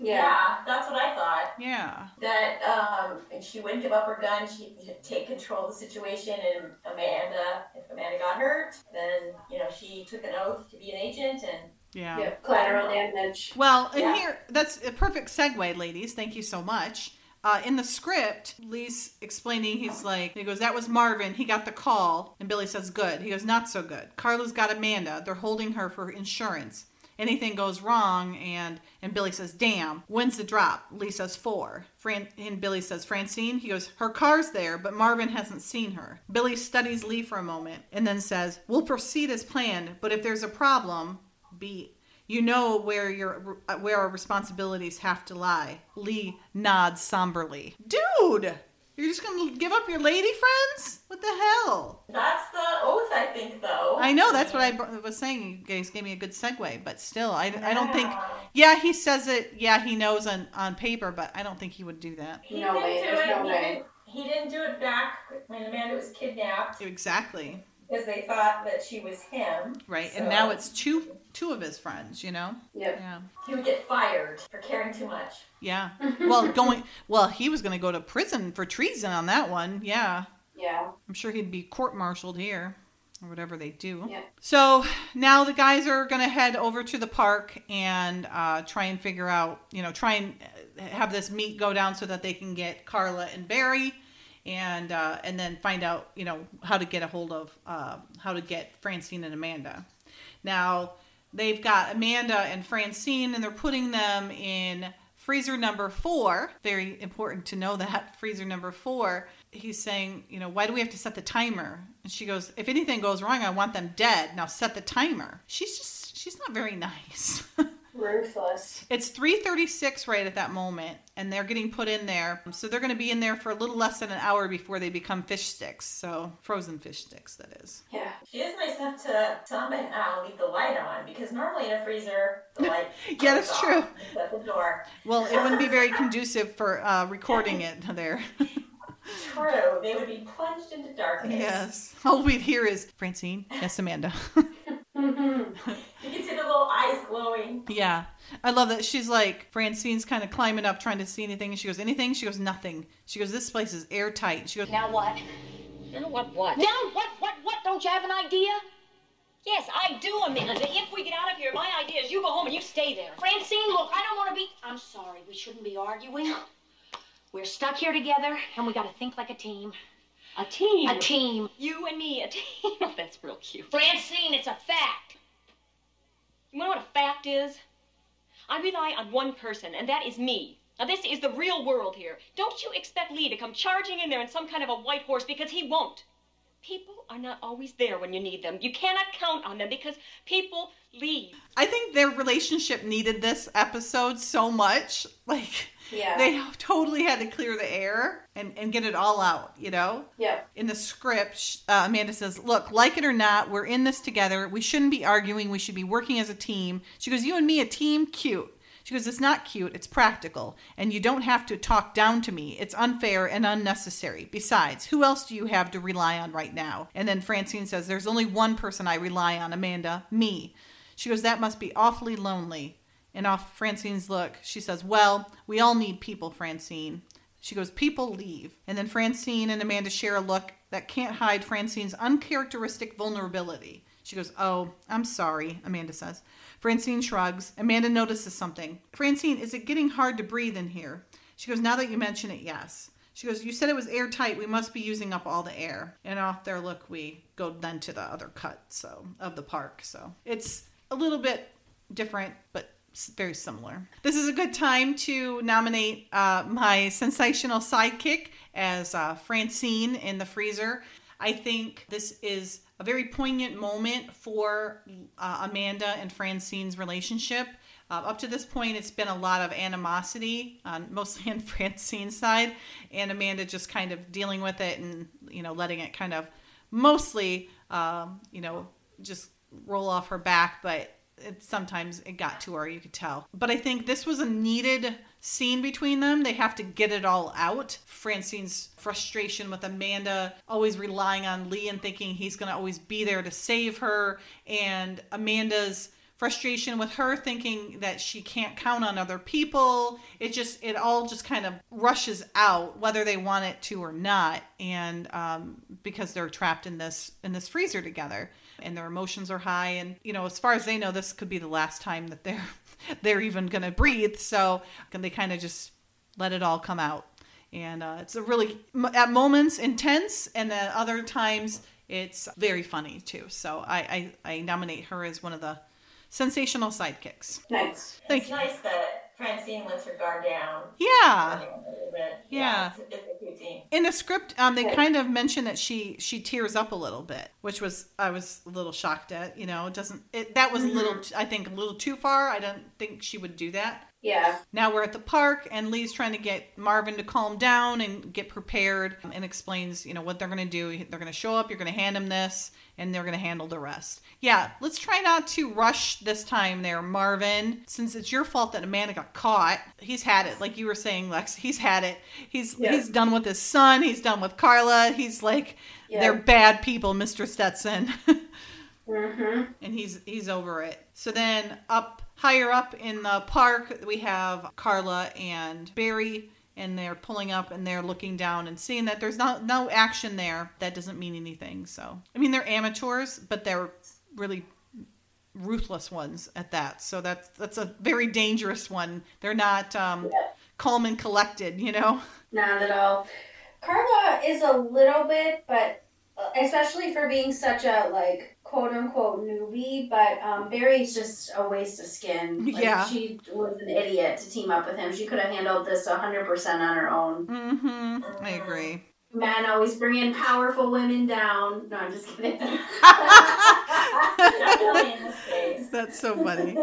Yeah. that's what I thought. Yeah. That um, if she wouldn't give up her gun, she'd take control of the situation. And Amanda, if Amanda got hurt, then you know she took an oath to be an agent, and Yeah. Yeah. Collateral damage. Well, and Yeah. here, that's a perfect segue, ladies. Thank you so much. Uh, in the script, Lee's explaining, he's like, he goes, that was Marvin. He got the call. And Billy says, good. He goes, not so good. Carla's got Amanda. They're holding her for insurance. Anything goes wrong, and and Billy says, "Damn, when's the drop?" Lee says, four. Fran- and Billy says, "Francine." He goes, "Her car's there, but Marvin hasn't seen her." Billy studies Lee for a moment and then says, "We'll proceed as planned, but if there's a problem, be you know where your where our responsibilities have to lie." Lee nods somberly. Dude, you're just gonna give up your lady friends? What the hell? That's the oath, I think, though. I know that's what I was saying. You guys gave me a good segue, but still, I, I don't think. Yeah, he says it. Yeah, he knows on on paper, but I don't think he would do that. He No didn't way, do there's it. no he, way. Didn't, he didn't do it back when Amanda was kidnapped Exactly because they thought that she was him. right, So- and now it's two two of his friends. You know. Yep. Yeah. He would get fired for caring too much. Yeah. Well, going. Well, he was going to go to prison for treason on that one. Yeah. Yeah. I'm sure he'd be court-martialed here, or whatever they do. Yeah. So now the guys are going to head over to the park and uh, try and figure out, you know, try and uh, have this meet go down so that they can get Carla and Barry, and uh, and then find out, you know, how to get a hold of uh, how to get Francine and Amanda. Now they've got Amanda and Francine, and they're putting them in freezer number four. Very important to know that freezer number four. He's saying, you know, why do we have to set the timer? And she goes, if anything goes wrong, I want them dead. Now set the timer. She's just, she's not very nice. Ruthless. it's 3:36 right at that moment, and they're getting put in there. So they're going to be in there for a little less than an hour before they become fish sticks. So frozen fish sticks, that is. Yeah. She is nice enough to somehow leave the light on because normally in a freezer the light. Yeah, that's off. true. It's at the door. Well, it wouldn't be very conducive for uh, recording it there. True, they would be plunged into darkness. yes. All we'd hear is Francine. Yes, Amanda. Mhm. You can see the little eyes glowing. yeah. I love that she's like Francine's kind of climbing up trying to see anything. And she goes, anything? She goes, nothing. She goes, this place is airtight. She goes, Now what? Now what, what? Now what? What? What? Don't you have an idea? Yes, I do, Amanda. If we get out of here, my idea is you go home and you stay there. Francine, look, I don't want to be. I'm sorry, we shouldn't be arguing. We're stuck here together, and we got to think like a team. A team. A team. You and me, a team. Oh, that's real cute. Francine, it's a fact. You know what a fact is? I rely on one person, and that is me. Now, this is the real world here. Don't you expect Lee to come charging in there in some kind of a white horse because he won't. People are not always there when you need them. You cannot count on them because people leave. I think their relationship needed this episode so much. Like, Yeah. they totally had to clear the air and, and get it all out, you know? Yep. in the script, uh, Amanda says, Look, like it or not, we're in this together. We shouldn't be arguing. We should be working as a team. She goes, You and me, a team? Cute. She goes, It's not cute. It's practical. And you don't have to talk down to me. It's unfair and unnecessary. Besides, who else do you have to rely on right now? And then Francine says, There's only one person I rely on, Amanda, me. She goes, That must be awfully lonely. And off Francine's look, she says, Well, we all need people, Francine. She goes, People leave. And then Francine and Amanda share a look that can't hide Francine's uncharacteristic vulnerability. She goes, Oh, I'm sorry, Amanda says. Francine shrugs. Amanda notices something. Francine, is it getting hard to breathe in here? She goes, Now that you mention it, yes. She goes, You said it was airtight. We must be using up all the air. And off their look, we go then to the other cut so of the park. So it's a little bit different, but very similar. This is a good time to nominate uh, my sensational sidekick as uh, Francine in the freezer. I think this is a very poignant moment for uh, Amanda and Francine's relationship. Uh, up to this point, it's been a lot of animosity, on, mostly on Francine's side, and Amanda just kind of dealing with it and you know letting it kind of mostly um, you know just roll off her back, but it sometimes it got to her, you could tell. But I think this was a needed scene between them. They have to get it all out. Francine's frustration with Amanda always relying on Lee and thinking he's going to always be there to save her, and Amanda's frustration with her thinking that she can't count on other people it just it all just kind of rushes out whether they want it to or not and um, because they're trapped in this in this freezer together and their emotions are high and you know as far as they know this could be the last time that they're they're even going to breathe so they kind of just let it all come out and uh, it's a really at moments intense, and at other times it's very funny too. So I I, I nominate her as one of the sensational sidekicks. Nice. Thank it's you. nice that Francine lets her guard down. Yeah. bit. Yeah. it's, it's a cute scene. In the script, um, they kind of mention that she she tears up a little bit, which was I was a little shocked at. You know, it doesn't it that was a little I think a little too far. I don't think she would do that. Yeah. Now we're at the park, and Lee's trying to get Marvin to calm down and get prepared, and explains, you know, what they're going to do. They're going to show up. You're going to hand him this, and they're going to handle the rest. Yeah, let's try not to rush this time, there, Marvin. Since it's your fault that Amanda got caught, he's had it. Like you were saying, Lex, he's had it. He's Yeah. he's done with his son. He's done with Carla. He's like, Yeah. they're bad people, Mr. Stetson. Mm-hmm. and he's he's over it. So then up higher up in the park, we have Carla and Barry, and they're pulling up and they're looking down and seeing that there's no no action there. That doesn't mean anything. So I mean, they're amateurs, but they're really ruthless ones at that. So that's that's a very dangerous one. They're not um, Yeah. calm and collected, you know. Not at all. Carla is a little bit, but uh, especially for being such a like quote unquote newbie, but um, Barry's just a waste of skin. Like, Yeah. she was an idiot to team up with him. She could have handled this hundred percent on her own. Mm-hmm. I agree. Men always bringing powerful women down. No, I'm just kidding. Really in this case. That's so funny.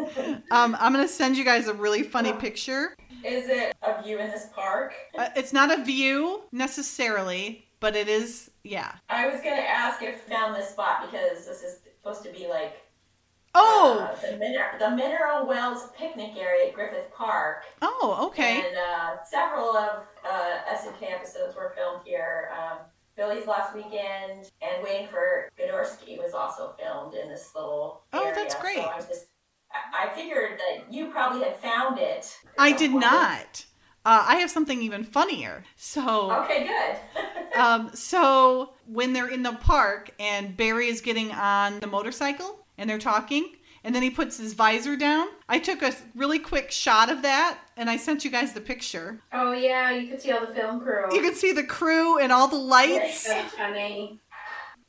Um, I'm gonna send you guys a really funny picture. Is it a view in this park? Uh, it's not a view necessarily, but it is. Yeah. I was gonna ask if found this spot because this is supposed to be like Oh. uh, the, Miner- the Mineral Wells picnic area at Griffith Park. Oh. Okay. And uh, several of uh, SMK episodes were filmed here. Um, Billy's Last Weekend and Waiting for Godorsky was also filmed in this little Oh, area. that's great. So I was just, I figured that you probably had found it. I did point. not. Uh, I have something even funnier. So. Okay, good. Um, so when they're in the park and Barry is getting on the motorcycle and they're talking, and then he puts his visor down. I took a really quick shot of that and I sent you guys the picture. oh yeah, you could see all the film crew. You can see the crew and all the lights. That's funny.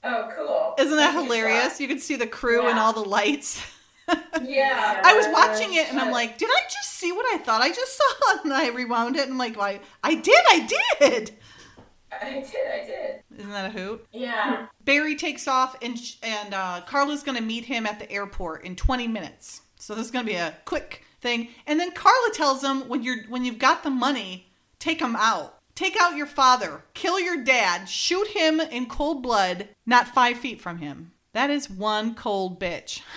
oh, cool. Isn't that That's hilarious? You can see the crew and all the lights. Yeah. I was watching it and I'm like, did I just see what I thought I just saw? And I rewound it and I'm like, why? I did, I did. I did, I did. Isn't that a hoot? Yeah. Barry takes off, and sh- and uh, Carla's going to meet him at the airport in 20 minutes. So this is going to be a quick thing. And then Carla tells him, when you're when you've got the money, take him out. Take out your father, kill your dad, shoot him in cold blood, not five feet from him. That is one cold bitch.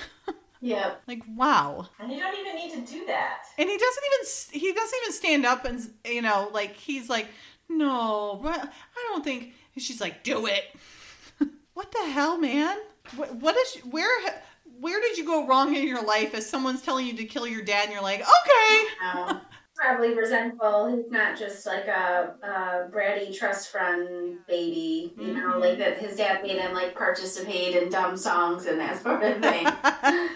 Yep. Like wow. And you don't even need to do that. And he doesn't even he doesn't even stand up and you know like he's like no, but I don't think. And she's like, do it. what the hell, man? What, what is where where did you go wrong in your life? As someone's telling you to kill your dad, and you're like, okay. Probably resentful. He's not just like a, a bratty trust fund baby, you know, Mhm. like that his dad made him like participate in dumb songs and that sort of thing.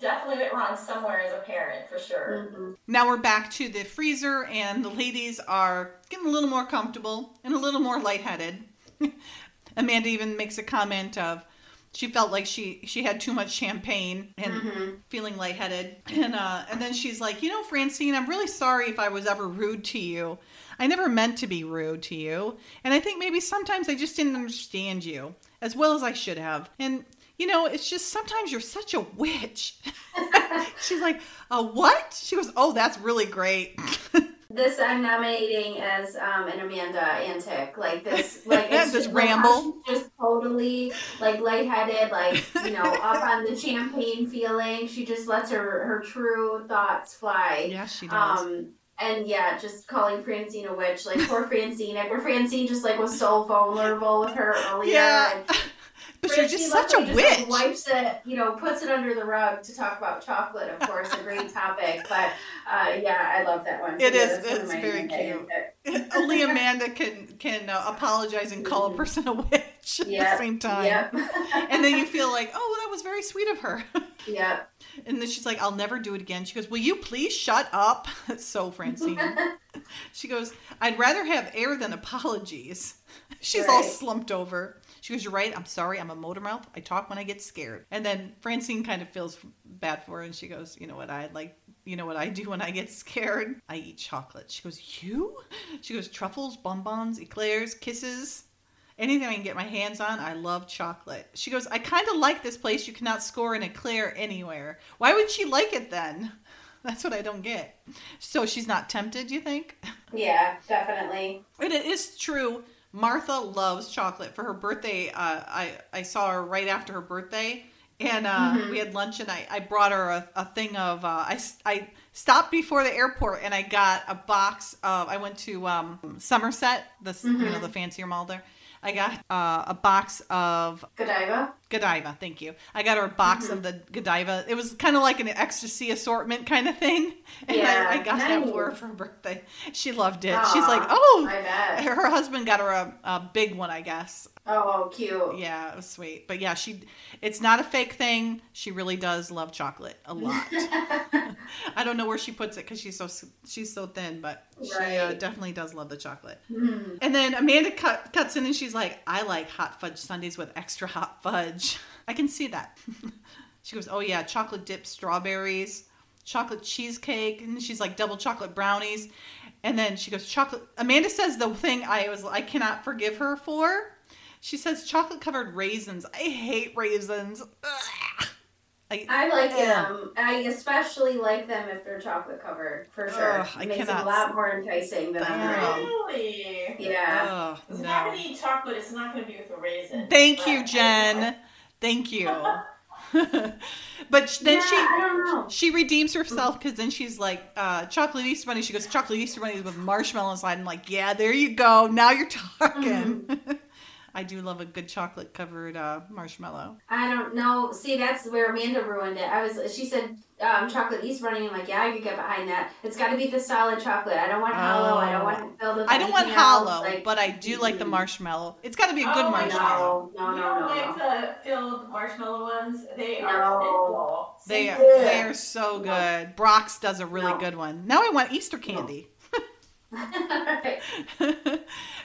Definitely went wrong somewhere as a parent, for sure. Mhm. now we're back to the freezer, and the ladies are getting a little more comfortable and a little more lightheaded. Amanda even makes a comment of she felt like she she had too much champagne and Mhm. feeling lightheaded. And uh, and then she's like, you know, Francine, I'm really sorry if I was ever rude to you. I never meant to be rude to you, and I think maybe sometimes I just didn't understand you as well as I should have. And you know, it's just sometimes you're such a witch. she's like, a what? She goes, oh, that's really great. This I'm nominating as um, an Amanda antic. Like this, like it's just, ramble. just totally like lightheaded, like you know, up on the champagne feeling. She just lets her her true thoughts fly. yes, she does. Um, and yeah, just calling Francine a witch, like poor Francine. Like, where Francine just like was so vulnerable with her earlier. yeah, and but you're just such a just, witch. like, wipes it, you know, puts it under the rug to talk about chocolate. Of course, a great topic. But uh, yeah, I love that one. It yeah, is- it's very cute. Only Amanda can can uh, apologize and call a person a witch at the same time. Yep. And then you feel like, oh, that was very sweet of her. yep. And then she's like, I'll never do it again. She goes, Will you please shut up? So Francine. She goes, I'd rather have air than apologies. She's all slumped over. She goes, You're right. I'm sorry. I'm a motor mouth. I talk when I get scared. And then Francine kind of feels bad for her and she goes, You know what I like? You know what I do when I get scared? I eat chocolate. She goes, You? She goes, Truffles, bonbons, eclairs, kisses. Anything I can get my hands on, I love chocolate. She goes, I kind of like this place. You cannot score an eclair anywhere. Why would she like it then? That's what I don't get. So she's not tempted, you think? Yeah, definitely. And it is true. Martha loves chocolate. For her birthday, uh, I I saw her right after her birthday, and uh, we had lunch, and I, I brought her a, a thing of uh, I I stopped before the airport, and I got a box of I went to um, Somerset, the s you know the fancier mall there. I got uh, a box of Godiva. Godiva. Thank you. I got her a box of the Godiva. It was kind of like an ecstasy assortment kind of thing, and Yeah, I, I got that for her for her birthday. She loved it. She's like, oh, I bet. her her husband got her a, a big one, I guess. Oh, cute. Yeah, it was sweet. But yeah, she it's not a fake thing. She really does love chocolate a lot. I don't know where she puts it because she's so she's so thin, but she uh, definitely does love the chocolate. Mm. And then Amanda cut, cuts in and she's like, "I like hot fudge sundaes with extra hot fudge." I can see that. she goes, "Oh yeah, chocolate dipped strawberries, chocolate cheesecake," and she's like, "Double chocolate brownies." And then she goes, "Chocolate." Amanda says the thing I was I cannot forgive her for. She says chocolate covered raisins. I hate raisins. Ugh. I, I like Yeah. them. I especially like them if they're chocolate covered, for sure. Ugh, it makes them cannot a lot more enticing than on their Really? Yeah. Ugh, If no. I'm not gonna eat chocolate, it's not gonna be with a raisin. Thank you, But- Jen. Thank you. but then yeah, she I don't know. she redeems herself because then she's like, uh, chocolate Easter bunny. She goes, chocolate Easter bunnies with marshmallow inside. I'm like, yeah, there you go. Now you're talking. I do love a good chocolate covered uh, marshmallow. I don't know. See, that's where Amanda ruined it. I was. She said um, chocolate East running. I'm like, yeah, I could get behind that. It's got to be the solid chocolate. I don't want hollow. I don't want it filled with. I don't want else, hollow, like- but I do like the marshmallow. It's got to be a good Oh, marshmallow. No, no, you no, don't no, like no. the filled marshmallow ones? They No. are awful. They are, Ugh. they are so good. Brach's does a really No. good one. Now I want Easter candy. Right.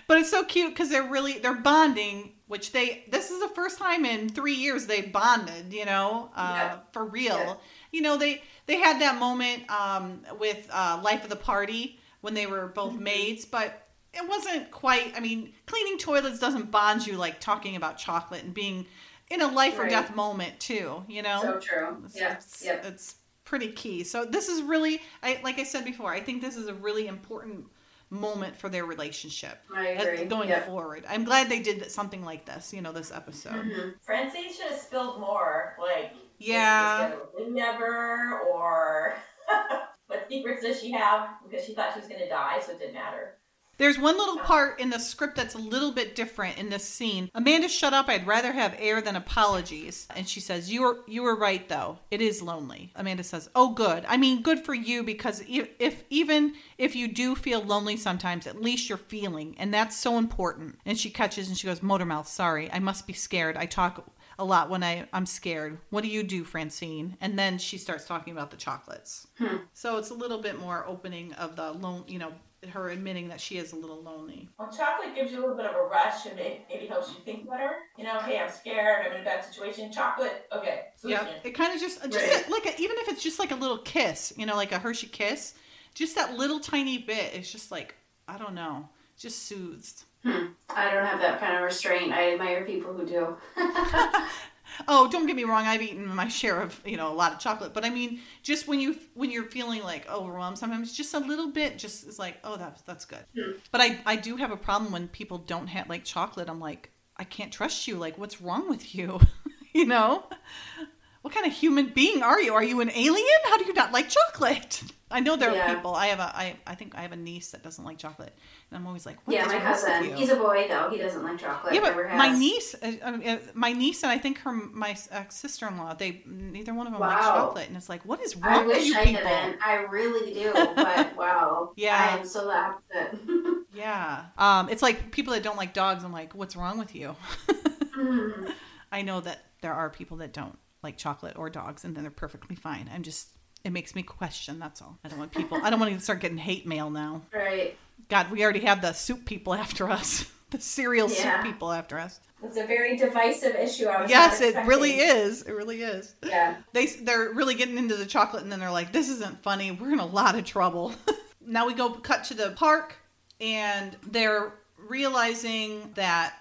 but it's so cute because they're really they're bonding which they this is the first time in three years they bonded you know uh, Yeah. for real Yeah. you know they they had that moment um, with uh, life of the party when they were both Mm-hmm. maids but it wasn't quite i mean cleaning toilets doesn't bond you like talking about chocolate and being in a life or death moment too you know so true. it's, Yeah. it's, Yep. it's pretty key. So this is really, I like I said before, I think this is a really important moment for their relationship going Yep. forward. I'm glad they did something like this. You know, this episode. Mhm. Francine should have spilled more. Like, Yeah. was she gonna live ever, or what secrets does she have? Because she thought she was gonna die, so it didn't matter. There's one little part in the script that's a little bit different in this scene. Amanda, shut up. I'd rather have air than apologies. And she says, "You were you were right though. It is lonely." Amanda says, "Oh, good. I mean, good for you because if, if even if you do feel lonely sometimes, at least you're feeling, and that's so important." And she catches and she goes, "Motormouth, sorry. I must be scared. I talk a lot when I I'm scared. What do you do, Francine?" And then she starts talking about the chocolates. Hmm. So it's a little bit more opening of the lone, you know, her admitting that she is a little lonely. Well, chocolate gives you a little bit of a rush and may- maybe helps you think better. You know, hey, I'm scared. I'm in a bad situation. Chocolate, okay, solution. Yeah, it kind of just just Right. a- like a, even if it's just like a little kiss, you know, like a Hershey kiss, just that little tiny bit It's just like I don't know, just soothed. Hmm. I don't have that kind of restraint. I admire people who do. Oh, don't get me wrong, I've eaten my share of you know a lot of chocolate, but I mean, just when you when you're feeling like overwhelmed, sometimes just a little bit just is like, oh, that's that's good. Hmm. But I I do have a problem when people don't have like chocolate. I'm like, I can't trust you. Like, what's wrong with you? you know. What kind of human being are you? Are you an alien? How do you not like chocolate? I know there Yeah. are people. I have a I, I think I have a niece that doesn't like chocolate, and I'm always like, what yeah, is my wrong with cousin. He's a boy though. He doesn't like chocolate. Yeah, but my niece, uh, uh, my niece, and I think her my sister in law, they neither one of them like Wow. chocolate, and it's like, what is I wrong with wish you I people? didn't. I really do. But wow. Yeah. I am so the opposite. Yeah, um, it's like people that don't like dogs. I'm like, what's wrong with you? Mhm. I know that there are people that don't like chocolate or dogs, and then they're perfectly fine. I'm just, It makes me question. That's all. I don't want people. I don't want to start getting hate mail now. Right. God, we already have the soup people after us. The cereal Yeah. soup people after us. It's a very divisive issue. I was Yes, it really is. It really is. Yeah. They they're really getting into the chocolate, and then they're like, "This isn't funny. We're in a lot of trouble." now we go cut to the park, and they're realizing that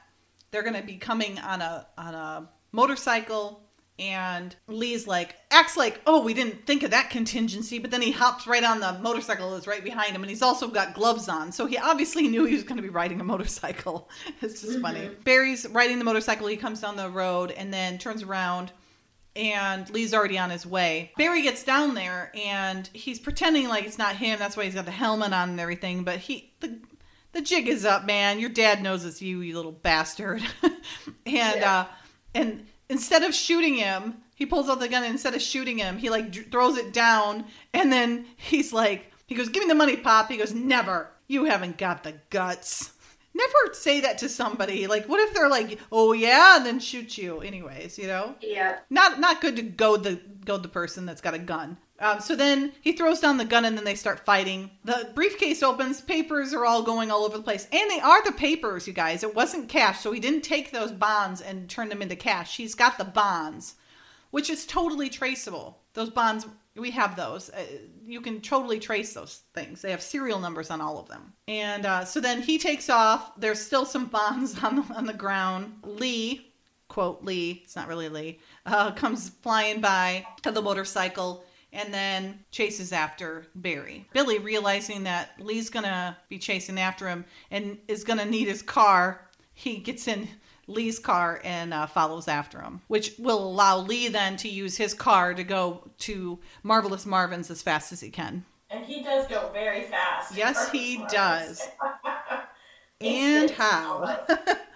they're going to be coming on a on a motorcycle. And Lee's like acts like, "Oh, we didn't think of that contingency," but then he hops right on the motorcycle that's right behind him, and he's also got gloves on, so he obviously knew he was going to be riding a motorcycle. It's just funny. Barry's riding the motorcycle. He comes down the road and then turns around and Lee's already on his way. Barry gets down there and he's pretending like it's not him. That's why he's got the helmet on and everything. But he the the jig is up, man. Your dad knows it's you, you little bastard. and uh and instead of shooting him, he pulls out the gun and instead of shooting him, he like dr- throws it down and then he's like he goes, "Give me the money, pop." He goes, "Never. You haven't got the guts." Never say that to somebody. Like, what if they're like, "Oh yeah," and then shoot you, anyways? You know Yeah. not not good to goad the goad the person that's got a gun. Um, so then he throws down the gun and then they start fighting. The briefcase opens, papers are all going all over the place, and they are the papers, you guys. It wasn't cash, so he didn't take those bonds and turn them into cash. He's got the bonds, which is totally traceable. Those bonds, we have those. Uh, you can totally trace those things. They have serial numbers on all of them. And uh, so then he takes off. There's still some bonds on the, on the ground. Lee quote Lee, it's not really Lee, uh, comes flying by to the motorcycle and then chases after Barry. Billy, realizing that Lee's gonna be chasing after him and is gonna need his car, he gets in Lee's car and uh, follows after him, which will allow Lee then to use his car to go to Marvelous Marvin's as fast as he can. And he does go very fast. Yes, he does. And how?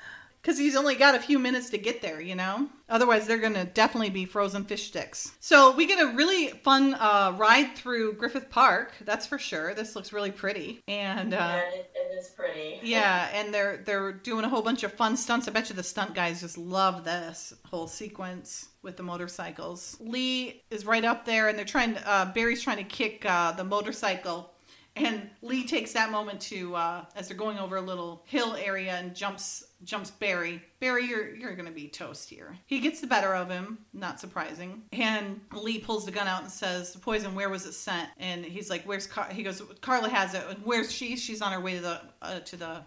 Because he's only got a few minutes to get there, you know? Otherwise, they're going to definitely be frozen fish sticks. So, we get a really fun uh, ride through Griffith Park, that's for sure. This looks really pretty. And, uh, it, it is pretty. yeah, and they're they're doing a whole bunch of fun stunts. I bet you the stunt guys just love this whole sequence with the motorcycles. Lee is right up there, and they're trying. To, uh, Barry's trying to kick uh, the motorcycle, and Lee takes that moment to uh, as they're going over a little hill area and jumps jumps Barry. Barry, you're you're gonna be toast here. He gets the better of him, not surprising. And Lee pulls the gun out and says, "The "Poison, where was it sent?" And he's like, "Where's Car-? he goes? Carla has it. Where's she? She's on her way to the uh, to the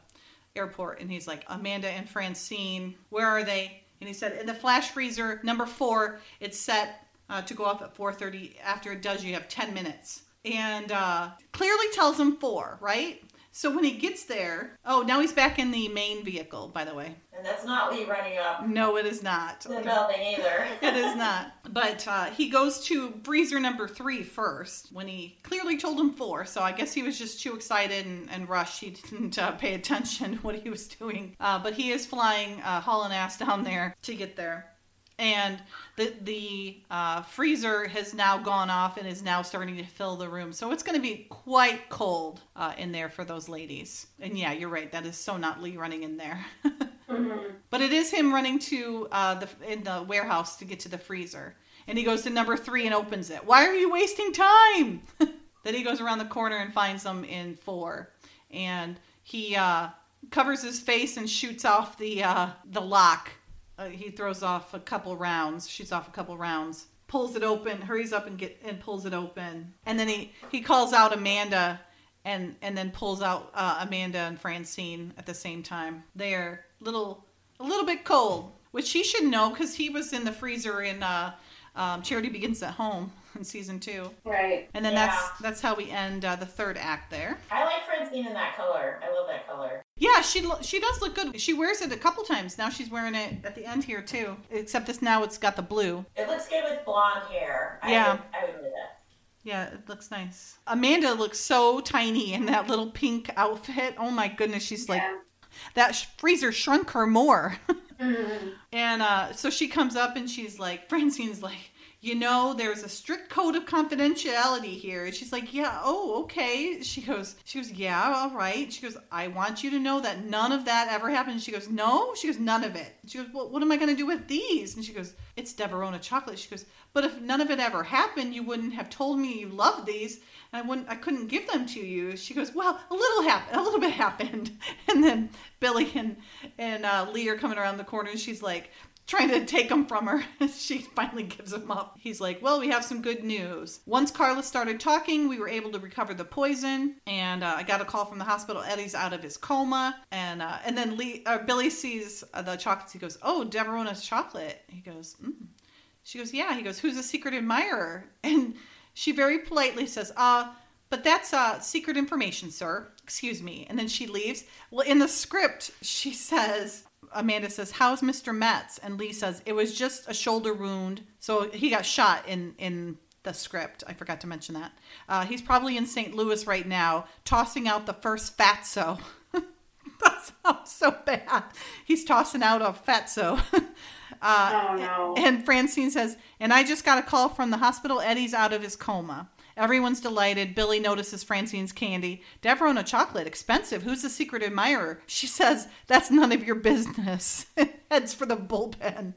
airport." And he's like, "Amanda and Francine, where are they?" And he said, "In the flash freezer number four. It's set uh, to go off at 4:30. After it does, you have 10 minutes." And uh, clearly tells him four, right? So when he gets there, oh, now he's back in the main vehicle, by the way. And that's not Lee running up No, it is not. the building either. It is not. But uh, he goes to freezer number three first when he clearly told him four. So I guess he was just too excited and, and rushed. He didn't uh, pay attention to what he was doing. Uh, but he is flying, uh, hauling ass down there to get there. And the the uh, freezer has now gone off and is now starting to fill the room. So it's going to be quite cold uh, in there for those ladies. And yeah, you're right. That is so not Lee running in there. Mm-hmm. But it is him running to uh, the in the warehouse to get to the freezer, and he goes to number three and opens it. Why are you wasting time? then he goes around the corner and finds them in four, and he uh, covers his face and shoots off the uh, the lock. Uh, he throws off a couple rounds, shoots off a couple rounds, pulls it open, hurries up and get and pulls it open, and then he he calls out Amanda and and then pulls out uh, Amanda and Francine at the same time. They're little a little bit cold, which he should know because he was in the freezer in uh, um, Charity Begins at Home in season two, Right. and then Yeah. that's that's how we end uh, the third act there. I like Francine in that color. I love that color. Yeah, she lo- she does look good. She wears it a couple times now. She's wearing it at the end here too, except this now it's got the blue. It looks good with blonde hair. I Yeah. Would, I would wear that. Yeah, it looks nice. Amanda looks so tiny in that little pink outfit. Oh my goodness, she's like that sh- freezer shrunk her more. Mhm. And uh, so she comes up and she's like, Francine's like, you know, there's a strict code of confidentiality here. And she's like, yeah, oh, okay. She goes, she goes, yeah, all right. She goes, I want you to know that none of that ever happened. She goes, no. She goes, none of it. She goes, well, what am I going to do with these? And she goes, it's Deverona chocolate. She goes, but if none of it ever happened, you wouldn't have told me you loved these. And I wouldn't, I couldn't give them to you. She goes, well, a little happened, a little bit happened. And then Billy and and uh, Lee are coming around the corner, and she's like, trying to take them from her. she finally gives him up. He's like, Well, we have some good news. Once Carla started talking, we were able to recover the poison, and uh, I got a call from the hospital. Eddie's out of his coma, and uh, and then Lee, uh, Billy sees uh, the chocolates. He goes, Oh, Deverona's chocolate. He goes, mm. She goes, Yeah. He goes, Who's a secret admirer? And she very politely says, Uh, but that's uh, secret information, sir. Excuse me. And then she leaves. Well, in the script, she says, Amanda says, "How's Mr. Metz?" And Lee says, "It was just a shoulder wound. So he got shot in in the script. I forgot to mention that. Uh, he's probably in St. Louis right now, tossing out the first fatso. that sounds so bad. He's tossing out a fatso. uh, Oh, no. And Francine says, "And I just got a call from the hospital. Eddie's out of his coma." Everyone's delighted. Billy notices Francine's candy. Deverona chocolate, expensive. Who's the secret admirer? She says, That's none of your business. Heads for the bullpen.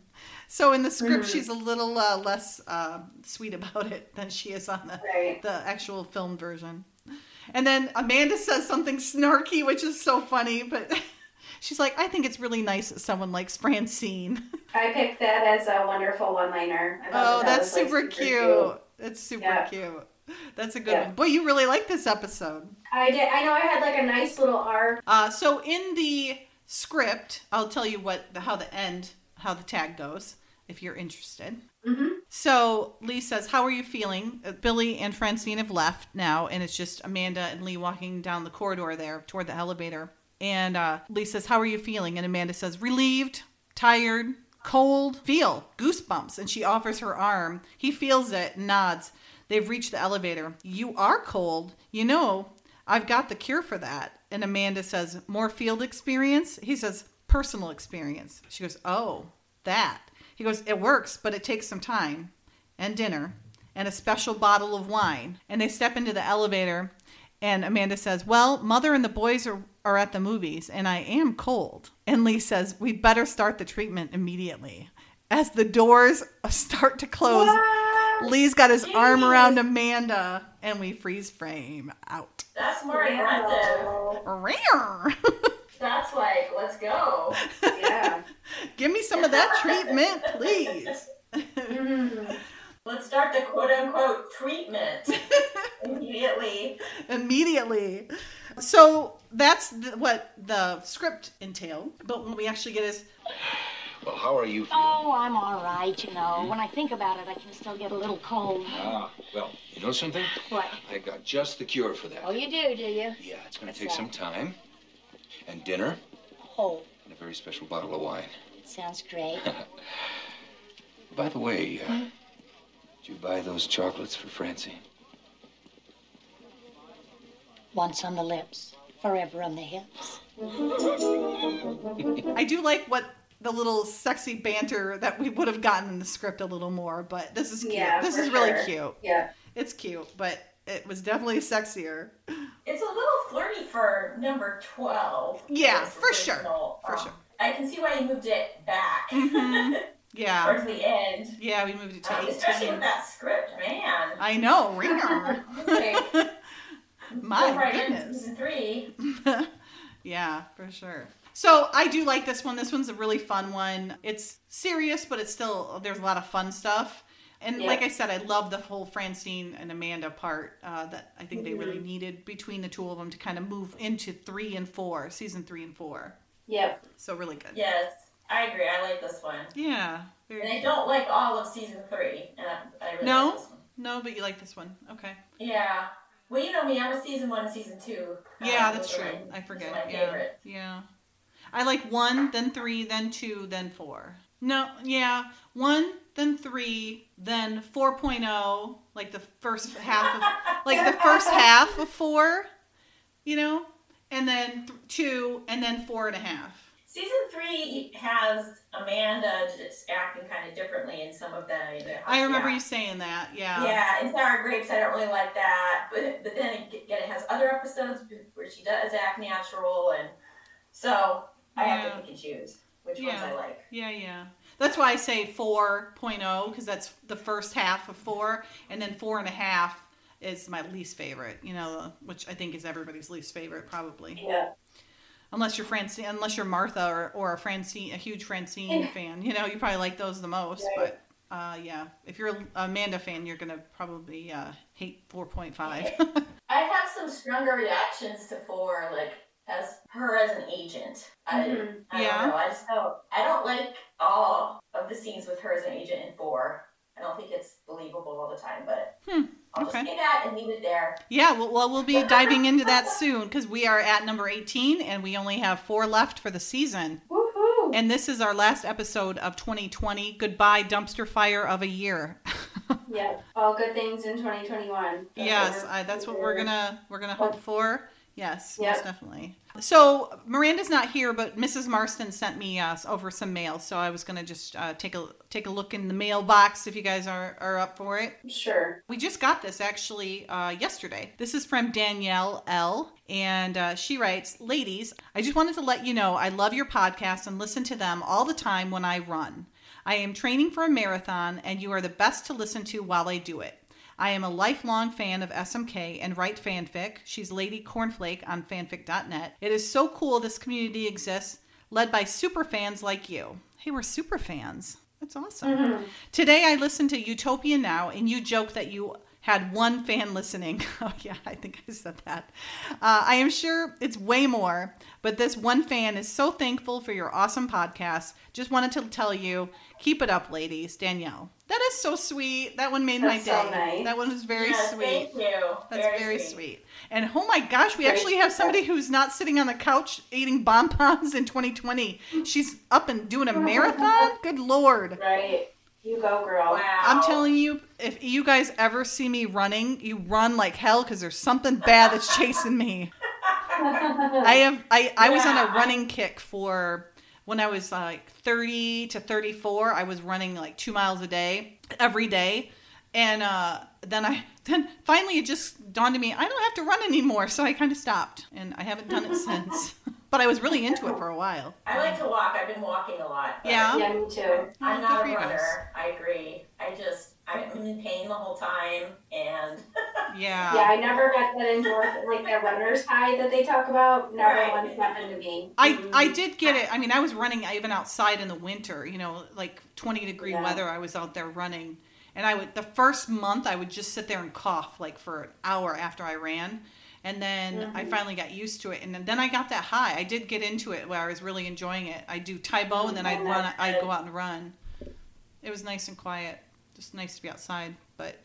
So in the script, she's a little uh, less uh, sweet about it than she is on the, Right. the actual film version. And then Amanda says something snarky, which is so funny, but she's like, I think it's really nice that someone likes Francine. I picked that as a wonderful one-liner. Oh, that that's was, like, super, cute. That's super Yeah. cute. That's a good Yeah. one. Boy, you really like this episode. I did. I know I had like a nice little arc. Uh, so in the script, I'll tell you what the, how the end, how the tag goes, if you're interested. Mhm. So Lee says, "How are you feeling?" Uh, Billy and Francine have left now, and it's just Amanda and Lee walking down the corridor there toward the elevator. And uh, Lee says, "How are you feeling?" And Amanda says, "Relieved, tired, cold, feel goosebumps." And she offers her arm. He feels it, nods. They've reached the elevator. You are cold. You know, I've got the cure for that. And Amanda says, More field experience? He says, Personal experience. She goes, Oh, that. He goes, It works, but it takes some time and dinner and a special bottle of wine. And they step into the elevator. And Amanda says, Well, mother and the boys are, are at the movies, and I am cold. And Lee says, We'd better start the treatment immediately. As the doors start to close, Lee's got his arm around Amanda, and we freeze frame out. That's more aggressive. Wow. That's like, let's go. Yeah. Give me some of that treatment, please. Mhm. Let's start the quote unquote treatment immediately. Immediately. So that's th- what the script entailed. But when we actually get is Well, how are you feeling? Oh, I'm all right, you know. When I think about it, I can still get a little cold. Ah, well, you know something? What? I got just the cure for that. Oh, you do, do you? Yeah, it's going to take that? some time. And dinner, Oh, and a very special bottle of wine. sounds great. By the way, uh, did you buy those chocolates for Francine? Once on the lips, forever on the hips. I do like what the little sexy banter that we would have gotten in the script a little more, but this is cute. Yeah, this is really cute. Yeah. It's cute, but it was definitely sexier. It's a little flirty for number 12. Yeah, for sure, original. for Um, sure. I can see why you moved it back Mhm. Yeah. towards the end. Yeah, we moved it to Um, especially with that script, man. I know, ringer. Like, My right goodness. season three. yeah, for sure. So I do like this one. This one's a really fun one. It's serious, but it's still there's a lot of fun stuff. And Yeah. like I said, I love the whole Francine and Amanda part uh, that I think they really needed between the two of them to kind of move into three and four, season three and four. Yep. So really good. Yes, I agree. I like this one. Yeah. And I don't like all of season three. And I, I really No? like. No, but you like this one. Okay. Yeah. Well, you know me. I'm a season one season two. Yeah, Um, that's true. my- I forget. My Yeah. favorite. Yeah. I like one, then three, then two, then four. No, yeah. One, then three, then 4.0, like the first half of like the first half of four, you know? And then th- two, and then four and a half. Season three has Amanda just acting kind of differently in some of them. you I remember you saying that. Yeah. Yeah, in Sour Grapes, I don't really like that. But but then again, it has other episodes where she does act natural, and so I have Yeah. to pick and choose which ones Yeah. I like. Yeah, yeah. That's why I say 4.0 because that's the first half of four, and then four and a half is my least favorite. You know, which I think is everybody's least favorite probably, Yeah. unless you're Francine, unless you're Martha or, or a Francine, a huge Francine fan. You know, you probably like those the most. Right. But uh, yeah, if you're an Amanda fan, you're gonna probably uh, hate 4.5. I have some stronger reactions to four, like as her as an agent. I, Mhm. I Yeah. don't know. I just don't. I don't like all of the scenes with her as an agent in four. I don't think it's believable all the time, but Hmm, I'll just okay. say that and leave it there. Yeah, well, well, we'll be diving into that soon because we are at number 18 and we only have four left for the season. Woohoo! And this is our last episode of 2020. Goodbye, dumpster fire of a year. yeah. All good things in 2021. That's yes, what I, that's what we're gonna we're gonna hope for. Yes, Yep. most definitely. So Miranda's not here, but Mrs. Marston sent me uh, over some mail, so I was gonna just uh, take a take a look in the mailbox if you guys are are up for it. Sure. We just got this actually uh, yesterday. This is from Danielle L. And uh, she writes Ladies, I just wanted to let you know I love your podcast and listen to them all the time when I run. I am training for a marathon, and you are the best to listen to while I do it. I am a lifelong fan of SMK and write fanfic. She's Lady Cornflake on fanfic.net. It is so cool this community exists, led by super fans like you. Hey, we're super fans. That's awesome. Mhm. Today I listened to Utopia Now, and you joke that you had one fan listening. Oh, yeah, I think I said that. Uh, I am sure it's way more, but this one fan is so thankful for your awesome podcast. Just wanted to tell you, keep it up, ladies. Danielle. That is so sweet. That one made That's my so day. nice. That one was very yes, sweet. Thank you. That's very, sweet. sweet. And oh my gosh, we Great. actually have somebody who's not sitting on the couch eating bonbons in 2020. She's up and doing a marathon. Good lord. Right. You go, girl. Wow. I'm telling you, if you guys ever see me running, you run like hell because there's something bad that's chasing me. I have I, I was on a running kick for when I was like 30 to 34. I was running like two miles a day every day, and uh, then I then finally it just dawned on me I don't have to run anymore. So I kind of stopped, and I haven't done it since. But I was really into it for a while. I like to walk. I've been walking a lot. Yeah. yeah, me too. I'm not a runner. I agree. I just I'm in pain the whole time, and Yeah. Yeah, I never got that endorphin, like that runner's high that they talk about. Never Right. once happened to me. I, Mhm. I did get it. I mean, I was running even outside in the winter, you know, like 20 degree Yeah. weather. I was out there running. And I would, the first month, I would just sit there and cough like for an hour after I ran. And then I Mhm. finally got used to it. And then, then I got that high. I did get into it where I was really enjoying it. I do Tai Bo, and then I'd run, I'd go out and run. It was nice and quiet. Just nice to be outside. But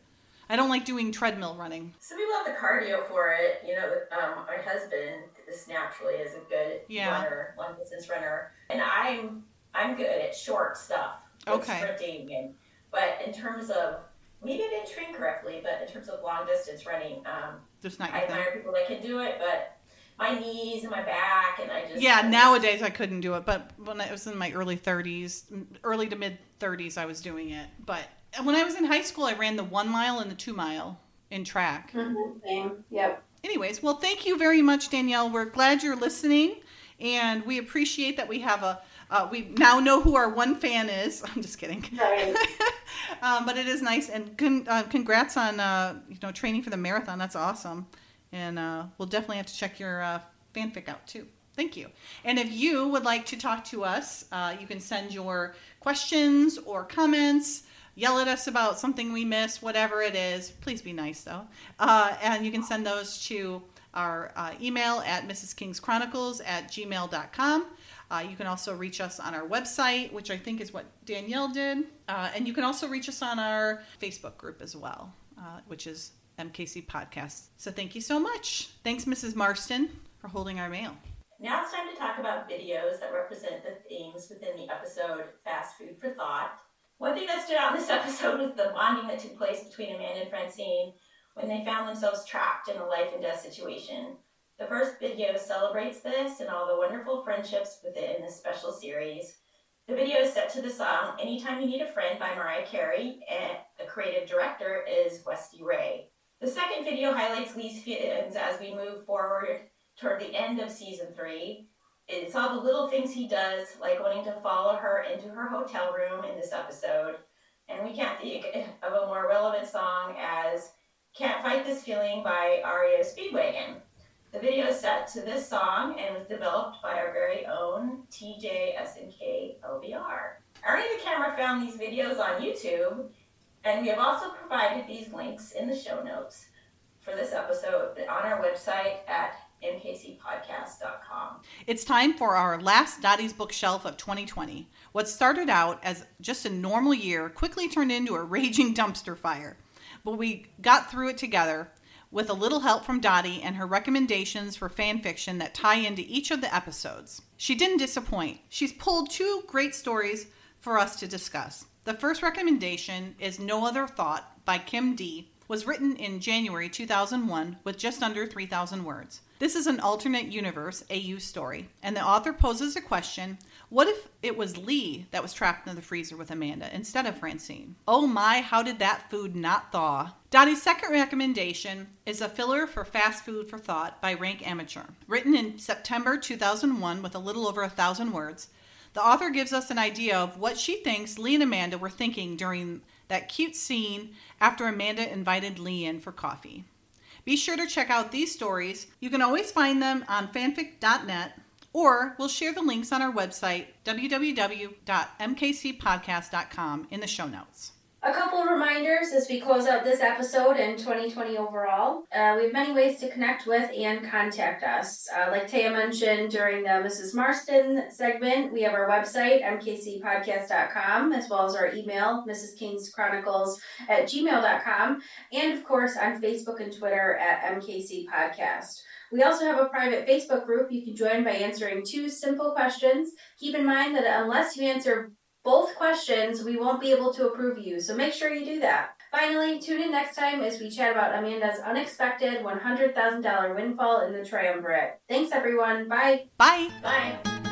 I don't like doing treadmill running. some people have the cardio for it. You know, um, my husband just naturally is a good Yeah. runner, long distance runner, and I'm I'm good at short stuff, like Okay. sprinting, and but in terms of maybe I didn't train correctly, but in terms of long distance running, um, Just not I your thing. admire people that can do it, but my knees and my back, and I just Yeah, I just- nowadays I couldn't do it, but when I was in my early 30s, early to mid 30s, I was doing it. But when I was in high school, I ran the one mile and the two mile in track. Mhm, Same. Yep. Anyways, well, thank you very much, Danielle. We're glad you're listening, and we appreciate that we have a. Uh, we now know who our one fan is. I'm just kidding. Right. um, but it is nice, and con- uh, congrats on uh, you know training for the marathon. That's awesome, and uh, we'll definitely have to check your uh, fanfic out too. Thank you. And if you would like to talk to us, uh, you can send your questions or comments. Yell at us about something we missed, whatever it is. Please be nice though. Uh, and you can send those to our uh, email at Mrs. King's Chronicles at gmail.com. Uh, you can also reach us on our website, which I think is what Danielle did. Uh, and you can also reach us on our Facebook group as well, uh, which is MKC Podcast. So thank you so much. Thanks, Mrs. Marston, for holding our mail. Now it's time to talk about videos that represent the themes within the episode Fast Food for Thought. One thing that stood out in this episode was the bonding that took place between Amanda and Francine when they found themselves trapped in a life and death situation. The first video celebrates this and all the wonderful friendships within this special series. The video is set to the song Anytime You Need a Friend by Mariah Carey, and the creative director is Westy Ray. The second video highlights Lee's feelings as we move forward toward the end of season three. It's all the little things he does, like wanting to follow her into her hotel room in this episode. And we can't think of a more relevant song as Can't Fight This Feeling by REO Speedwagon. The video is set to this song and was developed by our very own TJ SMK LBR. Ernie the camera found these videos on YouTube, and we have also provided these links in the show notes for this episode on our website at mkcpodcast.com. It's time for our last Dottie's Bookshelf of 2020. What started out as just a normal year quickly turned into a raging dumpster fire. But we got through it together with a little help from Dottie and her recommendations for fan fiction that tie into each of the episodes. She didn't disappoint. She's pulled two great stories for us to discuss. The first recommendation is No Other Thought by Kim D. Was written in January 2001 with just under 3,000 words. This is an alternate universe AU story, and the author poses a question what if it was Lee that was trapped in the freezer with Amanda instead of Francine? Oh my, how did that food not thaw? Dottie's second recommendation is a filler for Fast Food for Thought by Rank Amateur. Written in September 2001 with a little over a thousand words, the author gives us an idea of what she thinks Lee and Amanda were thinking during that cute scene after Amanda invited Lee in for coffee. Be sure to check out these stories. You can always find them on fanfic.net or we'll share the links on our website, www.mkcpodcast.com, in the show notes. A couple of reminders as we close out this episode and 2020 overall. Uh, we have many ways to connect with and contact us. Uh, like Taya mentioned during the Mrs. Marston segment, we have our website, mkcpodcast.com, as well as our email, Mrs. King's Chronicles at gmail.com, and of course on Facebook and Twitter at MKC Podcast. We also have a private Facebook group you can join by answering two simple questions. Keep in mind that unless you answer both questions, we won't be able to approve you, so make sure you do that. Finally, tune in next time as we chat about Amanda's unexpected $100,000 windfall in the Triumvirate. Thanks, everyone. Bye. Bye. Bye.